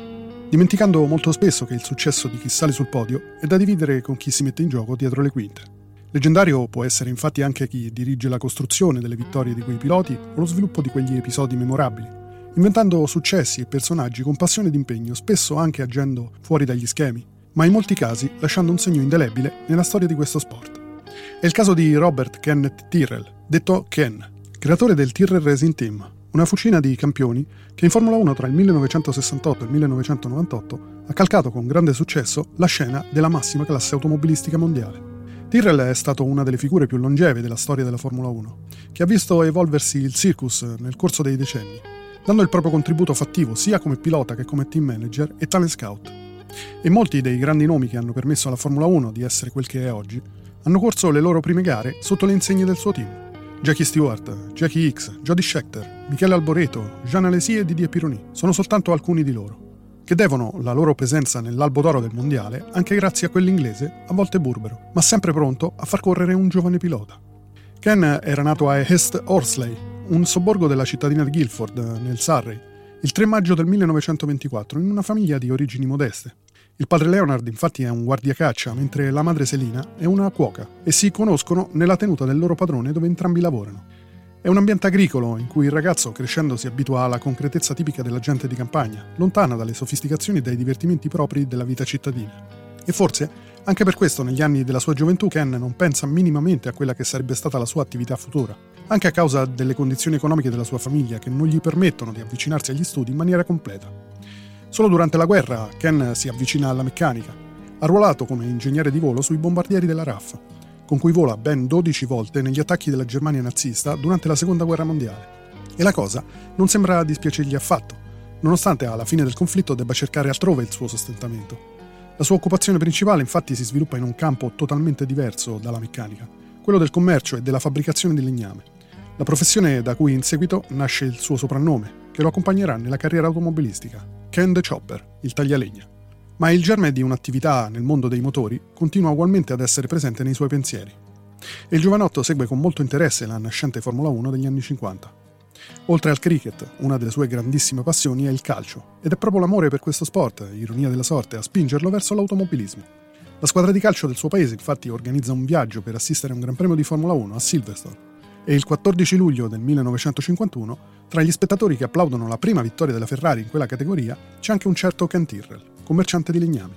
dimenticando molto spesso che il successo di chi sale sul podio è da dividere con chi si mette in gioco dietro le quinte. Leggendario può essere infatti anche chi dirige la costruzione delle vittorie di quei piloti o lo sviluppo di quegli episodi memorabili, inventando successi e personaggi con passione ed impegno, spesso anche agendo fuori dagli schemi, ma in molti casi lasciando un segno indelebile nella storia di questo sport. È il caso di Robert Kenneth Tyrrell, detto Ken, creatore del Tyrrell Racing Team, una fucina di campioni che in Formula 1 tra il 1968 e il 1998 ha calcato con grande successo la scena della massima classe automobilistica mondiale. Tyrrell è stato una delle figure più longeve della storia della Formula 1, che ha visto evolversi il circus nel corso dei decenni, dando il proprio contributo fattivo sia come pilota che come team manager e talent scout. E molti dei grandi nomi che hanno permesso alla Formula 1 di essere quel che è oggi hanno corso le loro prime gare sotto le insegne del suo team. Jackie Stewart, Jackie Hicks, Jody Scheckter, Michele Alboreto, Jean Alesi e Didier Pironi sono soltanto alcuni di loro, che devono la loro presenza nell'albo d'oro del mondiale anche grazie a quell'inglese, a volte burbero, ma sempre pronto a far correre un giovane pilota. Ken era nato a Hest Horsley, un sobborgo della cittadina di Guilford, nel Surrey, il 3 maggio del 1924, in una famiglia di origini modeste. Il padre Leonard infatti è un guardiacaccia, mentre la madre Selina è una cuoca, e si conoscono nella tenuta del loro padrone dove entrambi lavorano. È un ambiente agricolo in cui il ragazzo crescendo si abitua alla concretezza tipica della gente di campagna, lontana dalle sofisticazioni e dai divertimenti propri della vita cittadina. E forse, anche per questo negli anni della sua gioventù Ken non pensa minimamente a quella che sarebbe stata la sua attività futura, anche a causa delle condizioni economiche della sua famiglia che non gli permettono di avvicinarsi agli studi in maniera completa. Solo durante la guerra Ken si avvicina alla meccanica, arruolato come ingegnere di volo sui bombardieri della RAF, con cui vola ben 12 volte negli attacchi della Germania nazista durante la Seconda Guerra Mondiale. E la cosa non sembra dispiacergli affatto, nonostante alla fine del conflitto debba cercare altrove il suo sostentamento. La sua occupazione principale infatti si sviluppa in un campo totalmente diverso dalla meccanica, quello del commercio e della fabbricazione di legname. La professione da cui in seguito nasce il suo soprannome, che lo accompagnerà nella carriera automobilistica, Ken the Chopper, il taglialegna. Ma il germe di un'attività nel mondo dei motori continua ugualmente ad essere presente nei suoi pensieri. E il giovanotto segue con molto interesse la nascente Formula 1 degli anni 50. Oltre al cricket, una delle sue grandissime passioni è il calcio, ed è proprio l'amore per questo sport, ironia della sorte, a spingerlo verso l'automobilismo. La squadra di calcio del suo paese infatti organizza un viaggio per assistere a un Gran Premio di Formula 1 a Silverstone e il 14 luglio del 1951, tra gli spettatori che applaudono la prima vittoria della Ferrari in quella categoria, c'è anche un certo Ken Tyrrell, commerciante di legnami.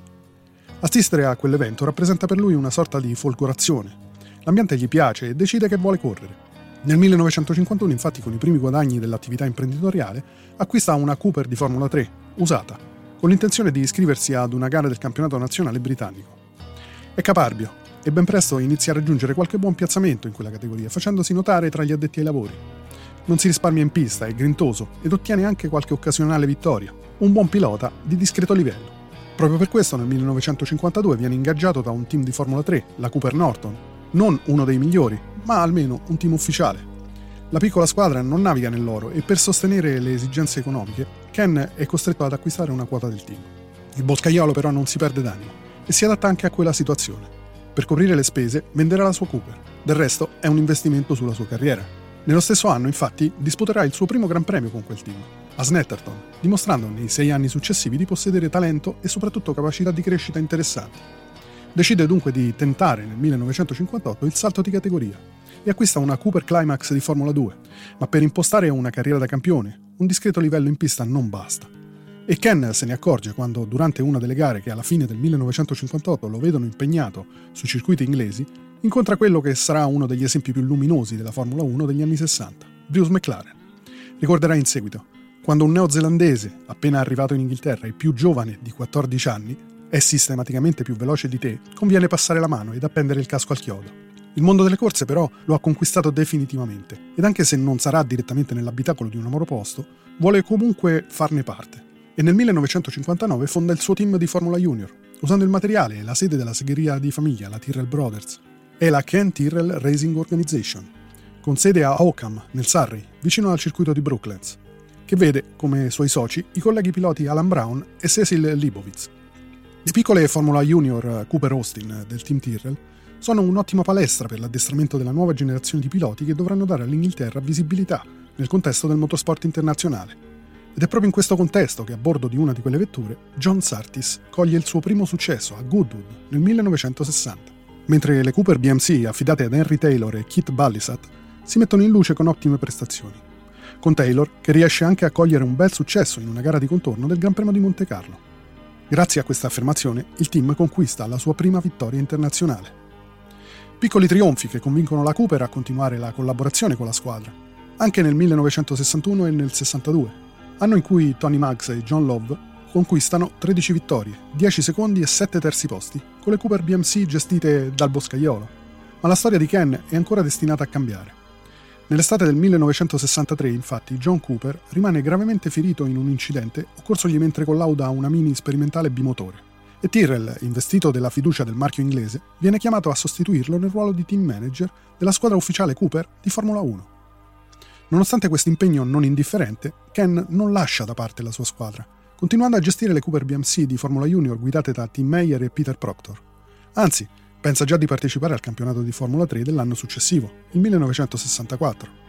Assistere a quell'evento rappresenta per lui una sorta di folgorazione. L'ambiente gli piace e decide che vuole correre. Nel 1951, infatti, con i primi guadagni dell'attività imprenditoriale, acquista una Cooper di Formula 3, usata, con l'intenzione di iscriversi ad una gara del campionato nazionale britannico. È caparbio e ben presto inizia a raggiungere qualche buon piazzamento in quella categoria, facendosi notare tra gli addetti ai lavori. Non si risparmia in pista, è grintoso ed ottiene anche qualche occasionale vittoria. Un buon pilota di discreto livello. Proprio per questo nel 1952 viene ingaggiato da un team di Formula 3, la Cooper Norton, non uno dei migliori, ma almeno un team ufficiale. La piccola squadra non naviga nell'oro e per sostenere le esigenze economiche, Ken è costretto ad acquistare una quota del team. Il boscaiolo però non si perde d'animo e si adatta anche a quella situazione. Per coprire le spese venderà la sua Cooper, del resto è un investimento sulla sua carriera. Nello stesso anno, infatti, disputerà il suo primo Gran Premio con quel team, a Snetterton, dimostrando nei sei anni successivi di possedere talento e soprattutto capacità di crescita interessanti. Decide dunque di tentare nel 1958 il salto di categoria e acquista una Cooper Climax di Formula 2, ma per impostare una carriera da campione, un discreto livello in pista non basta. E Ken se ne accorge quando, durante una delle gare che alla fine del 1958 lo vedono impegnato sui circuiti inglesi, incontra quello che sarà uno degli esempi più luminosi della Formula 1 degli anni 60, Bruce McLaren. Ricorderà in seguito, quando un neozelandese, appena arrivato in Inghilterra e più giovane di 14 anni, è sistematicamente più veloce di te, conviene passare la mano ed appendere il casco al chiodo. Il mondo delle corse però lo ha conquistato definitivamente ed anche se non sarà direttamente nell'abitacolo di un amoroposto, vuole comunque farne parte. E nel 1959 fonda il suo team di Formula Junior, usando il materiale e la sede della segheria di famiglia, la Tyrrell Brothers. È la Ken Tyrrell Racing Organization, con sede a Oakham, nel Surrey, vicino al circuito di Brooklands, che vede come suoi soci i colleghi piloti Alan Brown e Cecil Leibovitz. Le piccole Formula Junior Cooper Austin del team Tyrrell sono un'ottima palestra per l'addestramento della nuova generazione di piloti che dovranno dare all'Inghilterra visibilità nel contesto del motorsport internazionale. Ed è proprio in questo contesto che a bordo di una di quelle vetture John Surtees coglie il suo primo successo a Goodwood nel 1960, mentre le Cooper BMC affidate ad Henry Taylor e Keith Ballisat si mettono in luce con ottime prestazioni. Con Taylor che riesce anche a cogliere un bel successo in una gara di contorno del Gran Premio di Monte Carlo. Grazie a questa affermazione, il team conquista la sua prima vittoria internazionale. Piccoli trionfi che convincono la Cooper a continuare la collaborazione con la squadra, anche nel 1961 e nel 62, anno in cui Tony Maggs e John Love conquistano 13 vittorie, 10 secondi e 7 terzi posti, con le Cooper BMC gestite dal boscaiolo. Ma la storia di Ken è ancora destinata a cambiare. Nell'estate del 1963, infatti, John Cooper rimane gravemente ferito in un incidente occorsogli mentre collauda una mini sperimentale bimotore e Tyrrell, investito della fiducia del marchio inglese, viene chiamato a sostituirlo nel ruolo di team manager della squadra ufficiale Cooper di Formula 1. Nonostante questo impegno non indifferente, Ken non lascia da parte la sua squadra, continuando a gestire le Cooper BMC di Formula Junior guidate da Tim Meyer e Peter Proctor. Anzi, pensa già di partecipare al campionato di Formula 3 dell'anno successivo, il 1964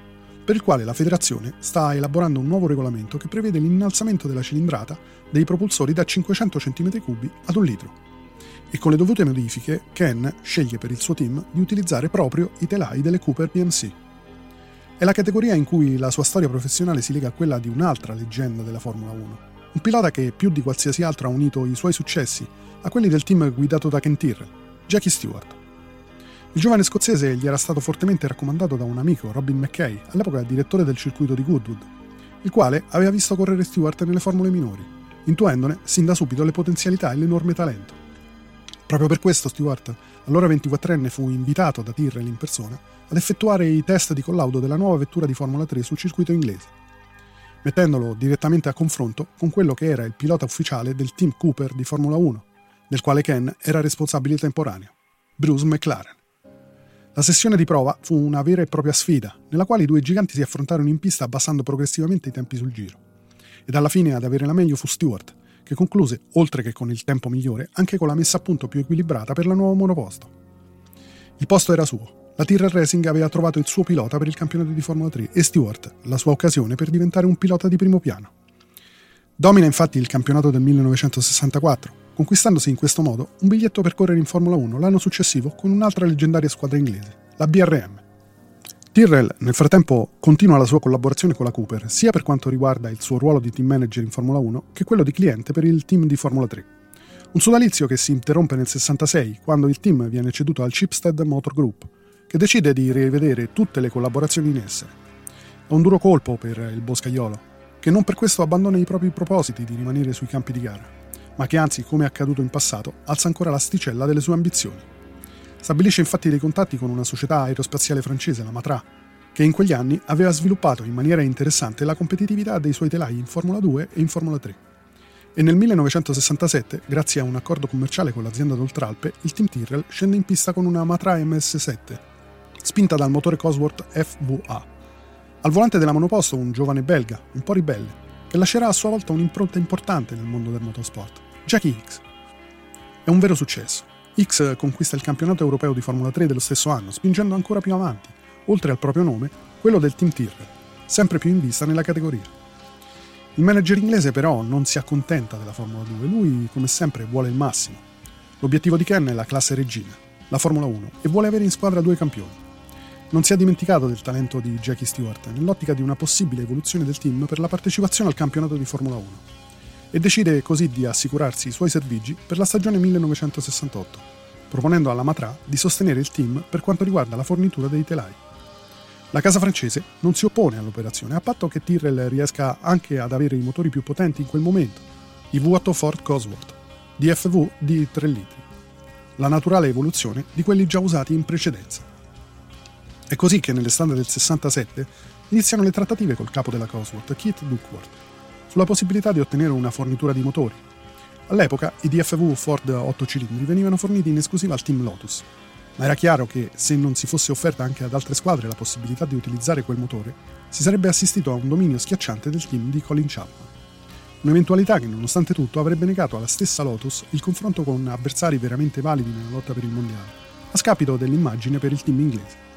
per il quale la federazione sta elaborando un nuovo regolamento che prevede l'innalzamento della cilindrata dei propulsori da 500 cm3 ad un litro. E con le dovute modifiche, Ken sceglie per il suo team di utilizzare proprio i telai delle Cooper PMC. È la categoria in cui la sua storia professionale si lega a quella di un'altra leggenda della Formula 1, un pilota che più di qualsiasi altro ha unito i suoi successi a quelli del team guidato da Ken Tyrrell, Jackie Stewart. Il giovane scozzese gli era stato fortemente raccomandato da un amico, Robin McKay, all'epoca direttore del circuito di Goodwood, il quale aveva visto correre Stewart nelle formule minori, intuendone sin da subito le potenzialità e l'enorme talento. Proprio per questo Stewart, allora 24enne, fu invitato da Tyrrell in persona ad effettuare i test di collaudo della nuova vettura di Formula 3 sul circuito inglese, mettendolo direttamente a confronto con quello che era il pilota ufficiale del team Cooper di Formula 1, del quale Ken era responsabile temporaneo, Bruce McLaren. La sessione di prova fu una vera e propria sfida, nella quale i due giganti si affrontarono in pista abbassando progressivamente i tempi sul giro. Ed alla fine ad avere la meglio fu Stewart, che concluse, oltre che con il tempo migliore, anche con la messa a punto più equilibrata per la nuova monoposto. Il posto era suo. La Tyrrell Racing aveva trovato il suo pilota per il campionato di Formula 3 e Stewart la sua occasione per diventare un pilota di primo piano. Domina infatti il campionato del 1964, conquistandosi in questo modo un biglietto per correre in Formula 1 l'anno successivo con un'altra leggendaria squadra inglese, la BRM. Tyrrell nel frattempo continua la sua collaborazione con la Cooper, sia per quanto riguarda il suo ruolo di team manager in Formula 1 che quello di cliente per il team di Formula 3. Un sodalizio che si interrompe nel 66 quando il team viene ceduto al Chipstead Motor Group, che decide di rivedere tutte le collaborazioni in essere. È un duro colpo per il boscaiolo, che non per questo abbandona i propri propositi di rimanere sui campi di gara ma che anzi, come è accaduto in passato, alza ancora l'asticella delle sue ambizioni. Stabilisce infatti dei contatti con una società aerospaziale francese, la Matra, che in quegli anni aveva sviluppato in maniera interessante la competitività dei suoi telai in Formula 2 e in Formula 3. E nel 1967, grazie a un accordo commerciale con l'azienda d'Oltralpe, il team Tyrrell scende in pista con una Matra MS7, spinta dal motore Cosworth FVA. Al volante della monoposto un giovane belga, un po' ribelle, che lascerà a sua volta un'impronta importante nel mondo del motorsport. Jackie Hicks. È un vero successo. Hicks conquista il campionato europeo di Formula 3 dello stesso anno, spingendo ancora più avanti, oltre al proprio nome, quello del Team Tyrrell, sempre più in vista nella categoria. Il manager inglese però non si accontenta della Formula 2, lui come sempre vuole il massimo. L'obiettivo di Ken è la classe regina, la Formula 1, e vuole avere in squadra due campioni. Non si è dimenticato del talento di Jackie Stewart nell'ottica di una possibile evoluzione del team per la partecipazione al campionato di Formula 1 e decide così di assicurarsi i suoi servigi per la stagione 1968, proponendo alla Matra di sostenere il team per quanto riguarda la fornitura dei telai. La casa francese non si oppone all'operazione, a patto che Tyrrell riesca anche ad avere i motori più potenti in quel momento, i V8 Ford Cosworth, DFV di 3 litri, la naturale evoluzione di quelli già usati in precedenza. È così che nell'estate del 67 iniziano le trattative col capo della Cosworth, Keith Duckworth, sulla possibilità di ottenere una fornitura di motori. All'epoca i DFV Ford 8 cilindri venivano forniti in esclusiva al team Lotus, ma era chiaro che se non si fosse offerta anche ad altre squadre la possibilità di utilizzare quel motore, si sarebbe assistito a un dominio schiacciante del team di Colin Chapman. Un'eventualità che nonostante tutto avrebbe negato alla stessa Lotus il confronto con avversari veramente validi nella lotta per il mondiale, a scapito dell'immagine per il team inglese.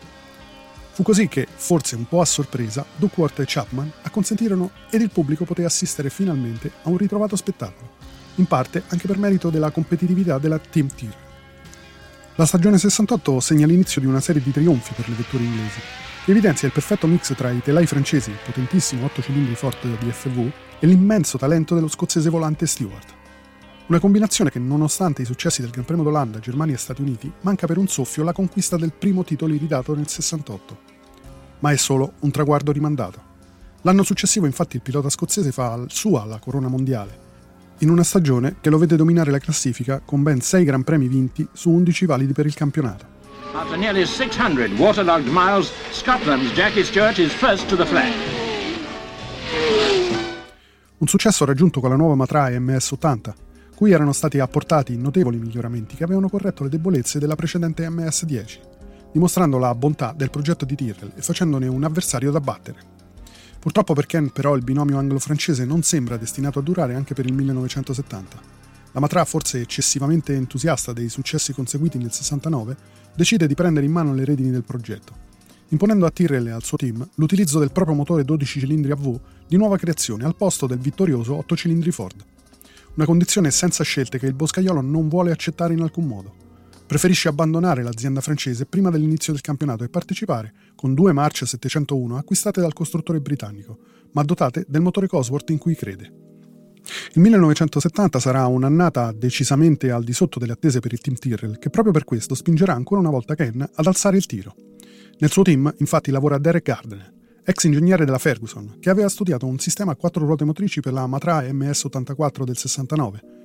Fu così che, forse un po' a sorpresa, Duckworth e Chapman acconsentirono ed il pubblico poté assistere finalmente a un ritrovato spettacolo, in parte anche per merito della competitività della Team Tier. La stagione 68 segna l'inizio di una serie di trionfi per le vetture inglesi, che evidenzia il perfetto mix tra i telai francesi, il potentissimo 8 cilindri Ford DFV, e l'immenso talento dello scozzese volante Stewart. Una combinazione che, nonostante i successi del Gran Premio d'Olanda, Germania e Stati Uniti, manca per un soffio la conquista del primo titolo iridato nel 68. Ma è solo un traguardo rimandato. L'anno successivo, infatti, il pilota scozzese fa sua la corona mondiale, in una stagione che lo vede dominare la classifica con ben 6 Gran Premi vinti su 11 validi per il campionato. After nearly 600 waterlogged miles, Scotland's Jackie Stewart is first to the flag. Un successo raggiunto con la nuova Matra MS80, cui erano stati apportati notevoli miglioramenti che avevano corretto le debolezze della precedente MS10, dimostrando la bontà del progetto di Tyrrell e facendone un avversario da battere. Purtroppo per Ken però il binomio anglo-francese non sembra destinato a durare anche per il 1970. La Matra, forse eccessivamente entusiasta dei successi conseguiti nel 69, decide di prendere in mano le redini del progetto, imponendo a Tyrrell e al suo team l'utilizzo del proprio motore 12 cilindri a V di nuova creazione al posto del vittorioso 8 cilindri Ford. Una condizione senza scelte che il boscaiolo non vuole accettare in alcun modo preferisce abbandonare l'azienda francese prima dell'inizio del campionato e partecipare con due March 701 acquistate dal costruttore britannico, ma dotate del motore Cosworth in cui crede. Il 1970 sarà un'annata decisamente al di sotto delle attese per il team Tyrrell, che proprio per questo spingerà ancora una volta Ken ad alzare il tiro. Nel suo team, infatti, lavora Derek Gardner, ex ingegnere della Ferguson, che aveva studiato un sistema a quattro ruote motrici per la Matra MS84 del 69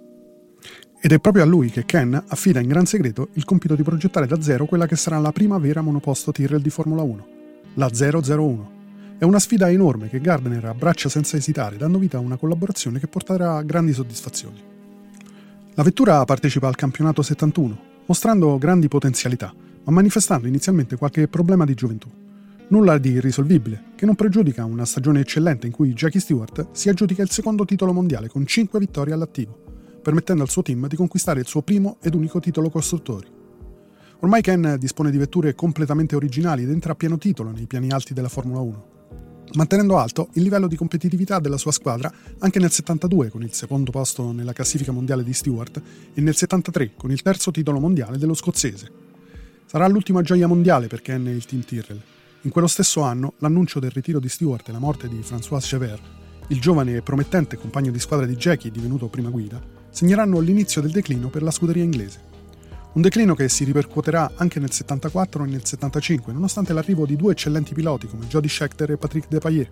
ed è proprio a lui che Ken affida in gran segreto il compito di progettare da zero quella che sarà la prima vera monoposto Tyrrell di Formula 1, la 001. È una sfida enorme che Gardner abbraccia senza esitare, dando vita a una collaborazione che porterà grandi soddisfazioni. La vettura partecipa al campionato 71, mostrando grandi potenzialità, ma manifestando inizialmente qualche problema di gioventù. Nulla di irrisolvibile, che non pregiudica una stagione eccellente in cui Jackie Stewart si aggiudica il secondo titolo mondiale con 5 vittorie all'attivo permettendo al suo team di conquistare il suo primo ed unico titolo costruttori. Ormai Ken dispone di vetture completamente originali ed entra a pieno titolo nei piani alti della Formula 1, mantenendo alto il livello di competitività della sua squadra anche nel 72 con il secondo posto nella classifica mondiale di Stewart e nel 73 con il terzo titolo mondiale dello scozzese. Sarà l'ultima gioia mondiale per Ken e il team Tyrrell. In quello stesso anno l'annuncio del ritiro di Stewart e la morte di François Chevert, il giovane e promettente compagno di squadra di Jackie divenuto prima guida, segneranno l'inizio del declino per la scuderia inglese. Un declino che si ripercuoterà anche nel 74 e nel 75, nonostante l'arrivo di due eccellenti piloti come Jody Scheckter e Patrick Depailler.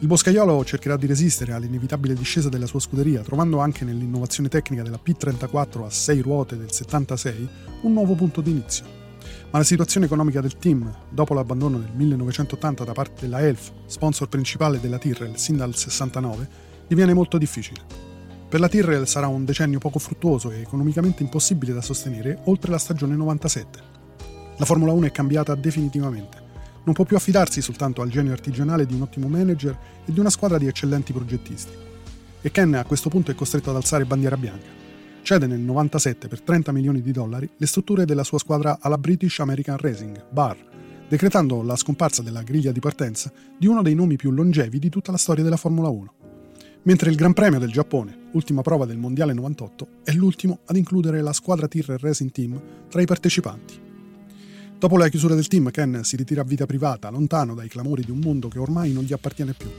Il boscaiolo cercherà di resistere all'inevitabile discesa della sua scuderia, trovando anche nell'innovazione tecnica della P34 a 6 ruote del 76 un nuovo punto di inizio. Ma la situazione economica del team, dopo l'abbandono nel 1980 da parte della Elf, sponsor principale della Tyrrell sin dal 69, diviene molto difficile. Per la Tyrrell sarà un decennio poco fruttuoso e economicamente impossibile da sostenere oltre la stagione 97. La Formula 1 è cambiata definitivamente. Non può più affidarsi soltanto al genio artigianale di un ottimo manager e di una squadra di eccellenti progettisti. e Ken a questo punto è costretto ad alzare bandiera bianca. Cede nel 97 per 30 milioni di dollari le strutture della sua squadra alla British American Racing, BAR, decretando la scomparsa della griglia di partenza di uno dei nomi più longevi di tutta la storia della Formula 1. Mentre il Gran Premio del Giappone, ultima prova del Mondiale 98, è l'ultimo ad includere la squadra Tyrrell Racing Team tra i partecipanti. Dopo la chiusura del team, Ken si ritira a vita privata, lontano dai clamori di un mondo che ormai non gli appartiene più.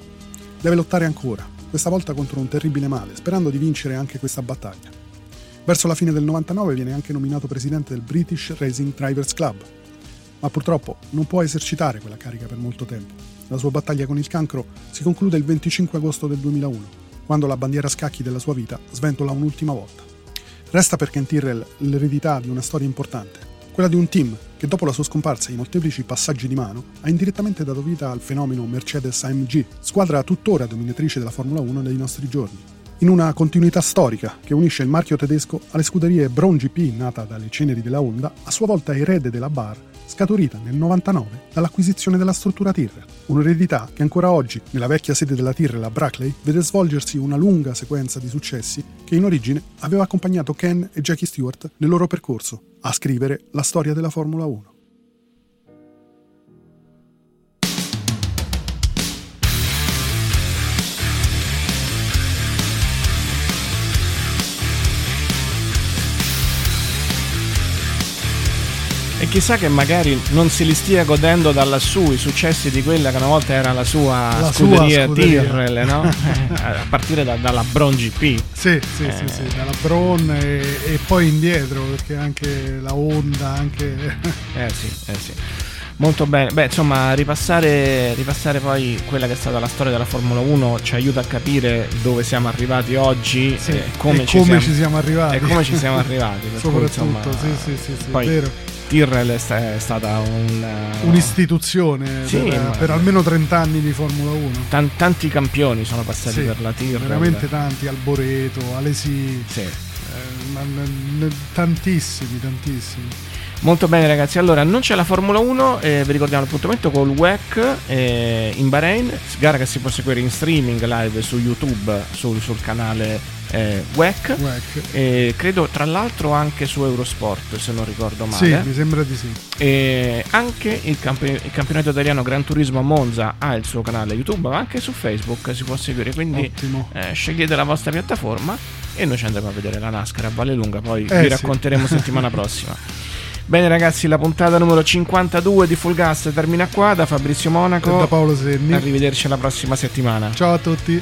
Deve lottare ancora, questa volta contro un terribile male, sperando di vincere anche questa battaglia. Verso la fine del 99 viene anche nominato presidente del British Racing Drivers Club, ma purtroppo non può esercitare quella carica per molto tempo. La sua battaglia con il cancro si conclude il 25 agosto del 2001, quando la bandiera a scacchi della sua vita sventola un'ultima volta. Resta per Ken Tyrrell l'eredità di una storia importante, quella di un team che dopo la sua scomparsa e i molteplici passaggi di mano ha indirettamente dato vita al fenomeno Mercedes AMG, squadra tuttora dominatrice della Formula 1 dei nostri giorni in una continuità storica che unisce il marchio tedesco alle scuderie Brown GP, nata dalle ceneri della Honda, a sua volta erede della Bar, scaturita nel 99 dall'acquisizione della struttura Tyrrell. Un'eredità che ancora oggi, nella vecchia sede della Tyrrell a Brackley, vede svolgersi una lunga sequenza di successi che in origine aveva accompagnato Ken e Jackie Stewart nel loro percorso a scrivere la storia della Formula 1. E chissà che magari non se li stia godendo da lassù i successi di quella che una volta era la sua La scuderia, sua scuderia. Tyrrell, no? Eh, a partire da- dalla Bron GP. Sì, sì, Eh. sì, sì, dalla Braun e, e poi indietro, perché anche la Honda, anche... Eh sì, eh sì. Molto bene. Beh, insomma, ripassare, ripassare poi quella che è stata la storia della Formula 1 ci aiuta a capire dove siamo arrivati oggi Sì, e come, e ci, come siamo, ci siamo arrivati. E come ci siamo arrivati. per cui, Soprattutto, insomma, sì, sì, sì, sì, poi vero. Tyrrell è, sta- è stata un, Un'istituzione Sì, per, ma- per almeno 30 anni di Formula 1. tan- tanti campioni sono passati Sì, per la Tyrrell. Veramente tanti, Alboreto, Alesi, Sì. eh, tantissimi, tantissimi. Molto bene ragazzi, allora non c'è la Formula 1, eh, vi ricordiamo l'appuntamento col WEC eh, in Bahrain, gara che si può seguire in streaming live su YouTube sul, sul canale eh, WEC, WEC. e credo tra l'altro anche su Eurosport se non ricordo Sì, male. mi sembra di sì. E anche il, campi- il campionato italiano Gran Turismo a Monza ha il suo canale YouTube, ma anche su Facebook si può seguire, quindi eh, scegliete la vostra piattaforma e noi ci andremo a vedere la NASCAR a Valle Lunga, poi Eh, vi sì. racconteremo settimana prossima. Bene ragazzi, la puntata numero 52 di Full Gas termina qua da Fabrizio Monaco. E da Paolo Senni. Arrivederci alla prossima settimana. Ciao a tutti.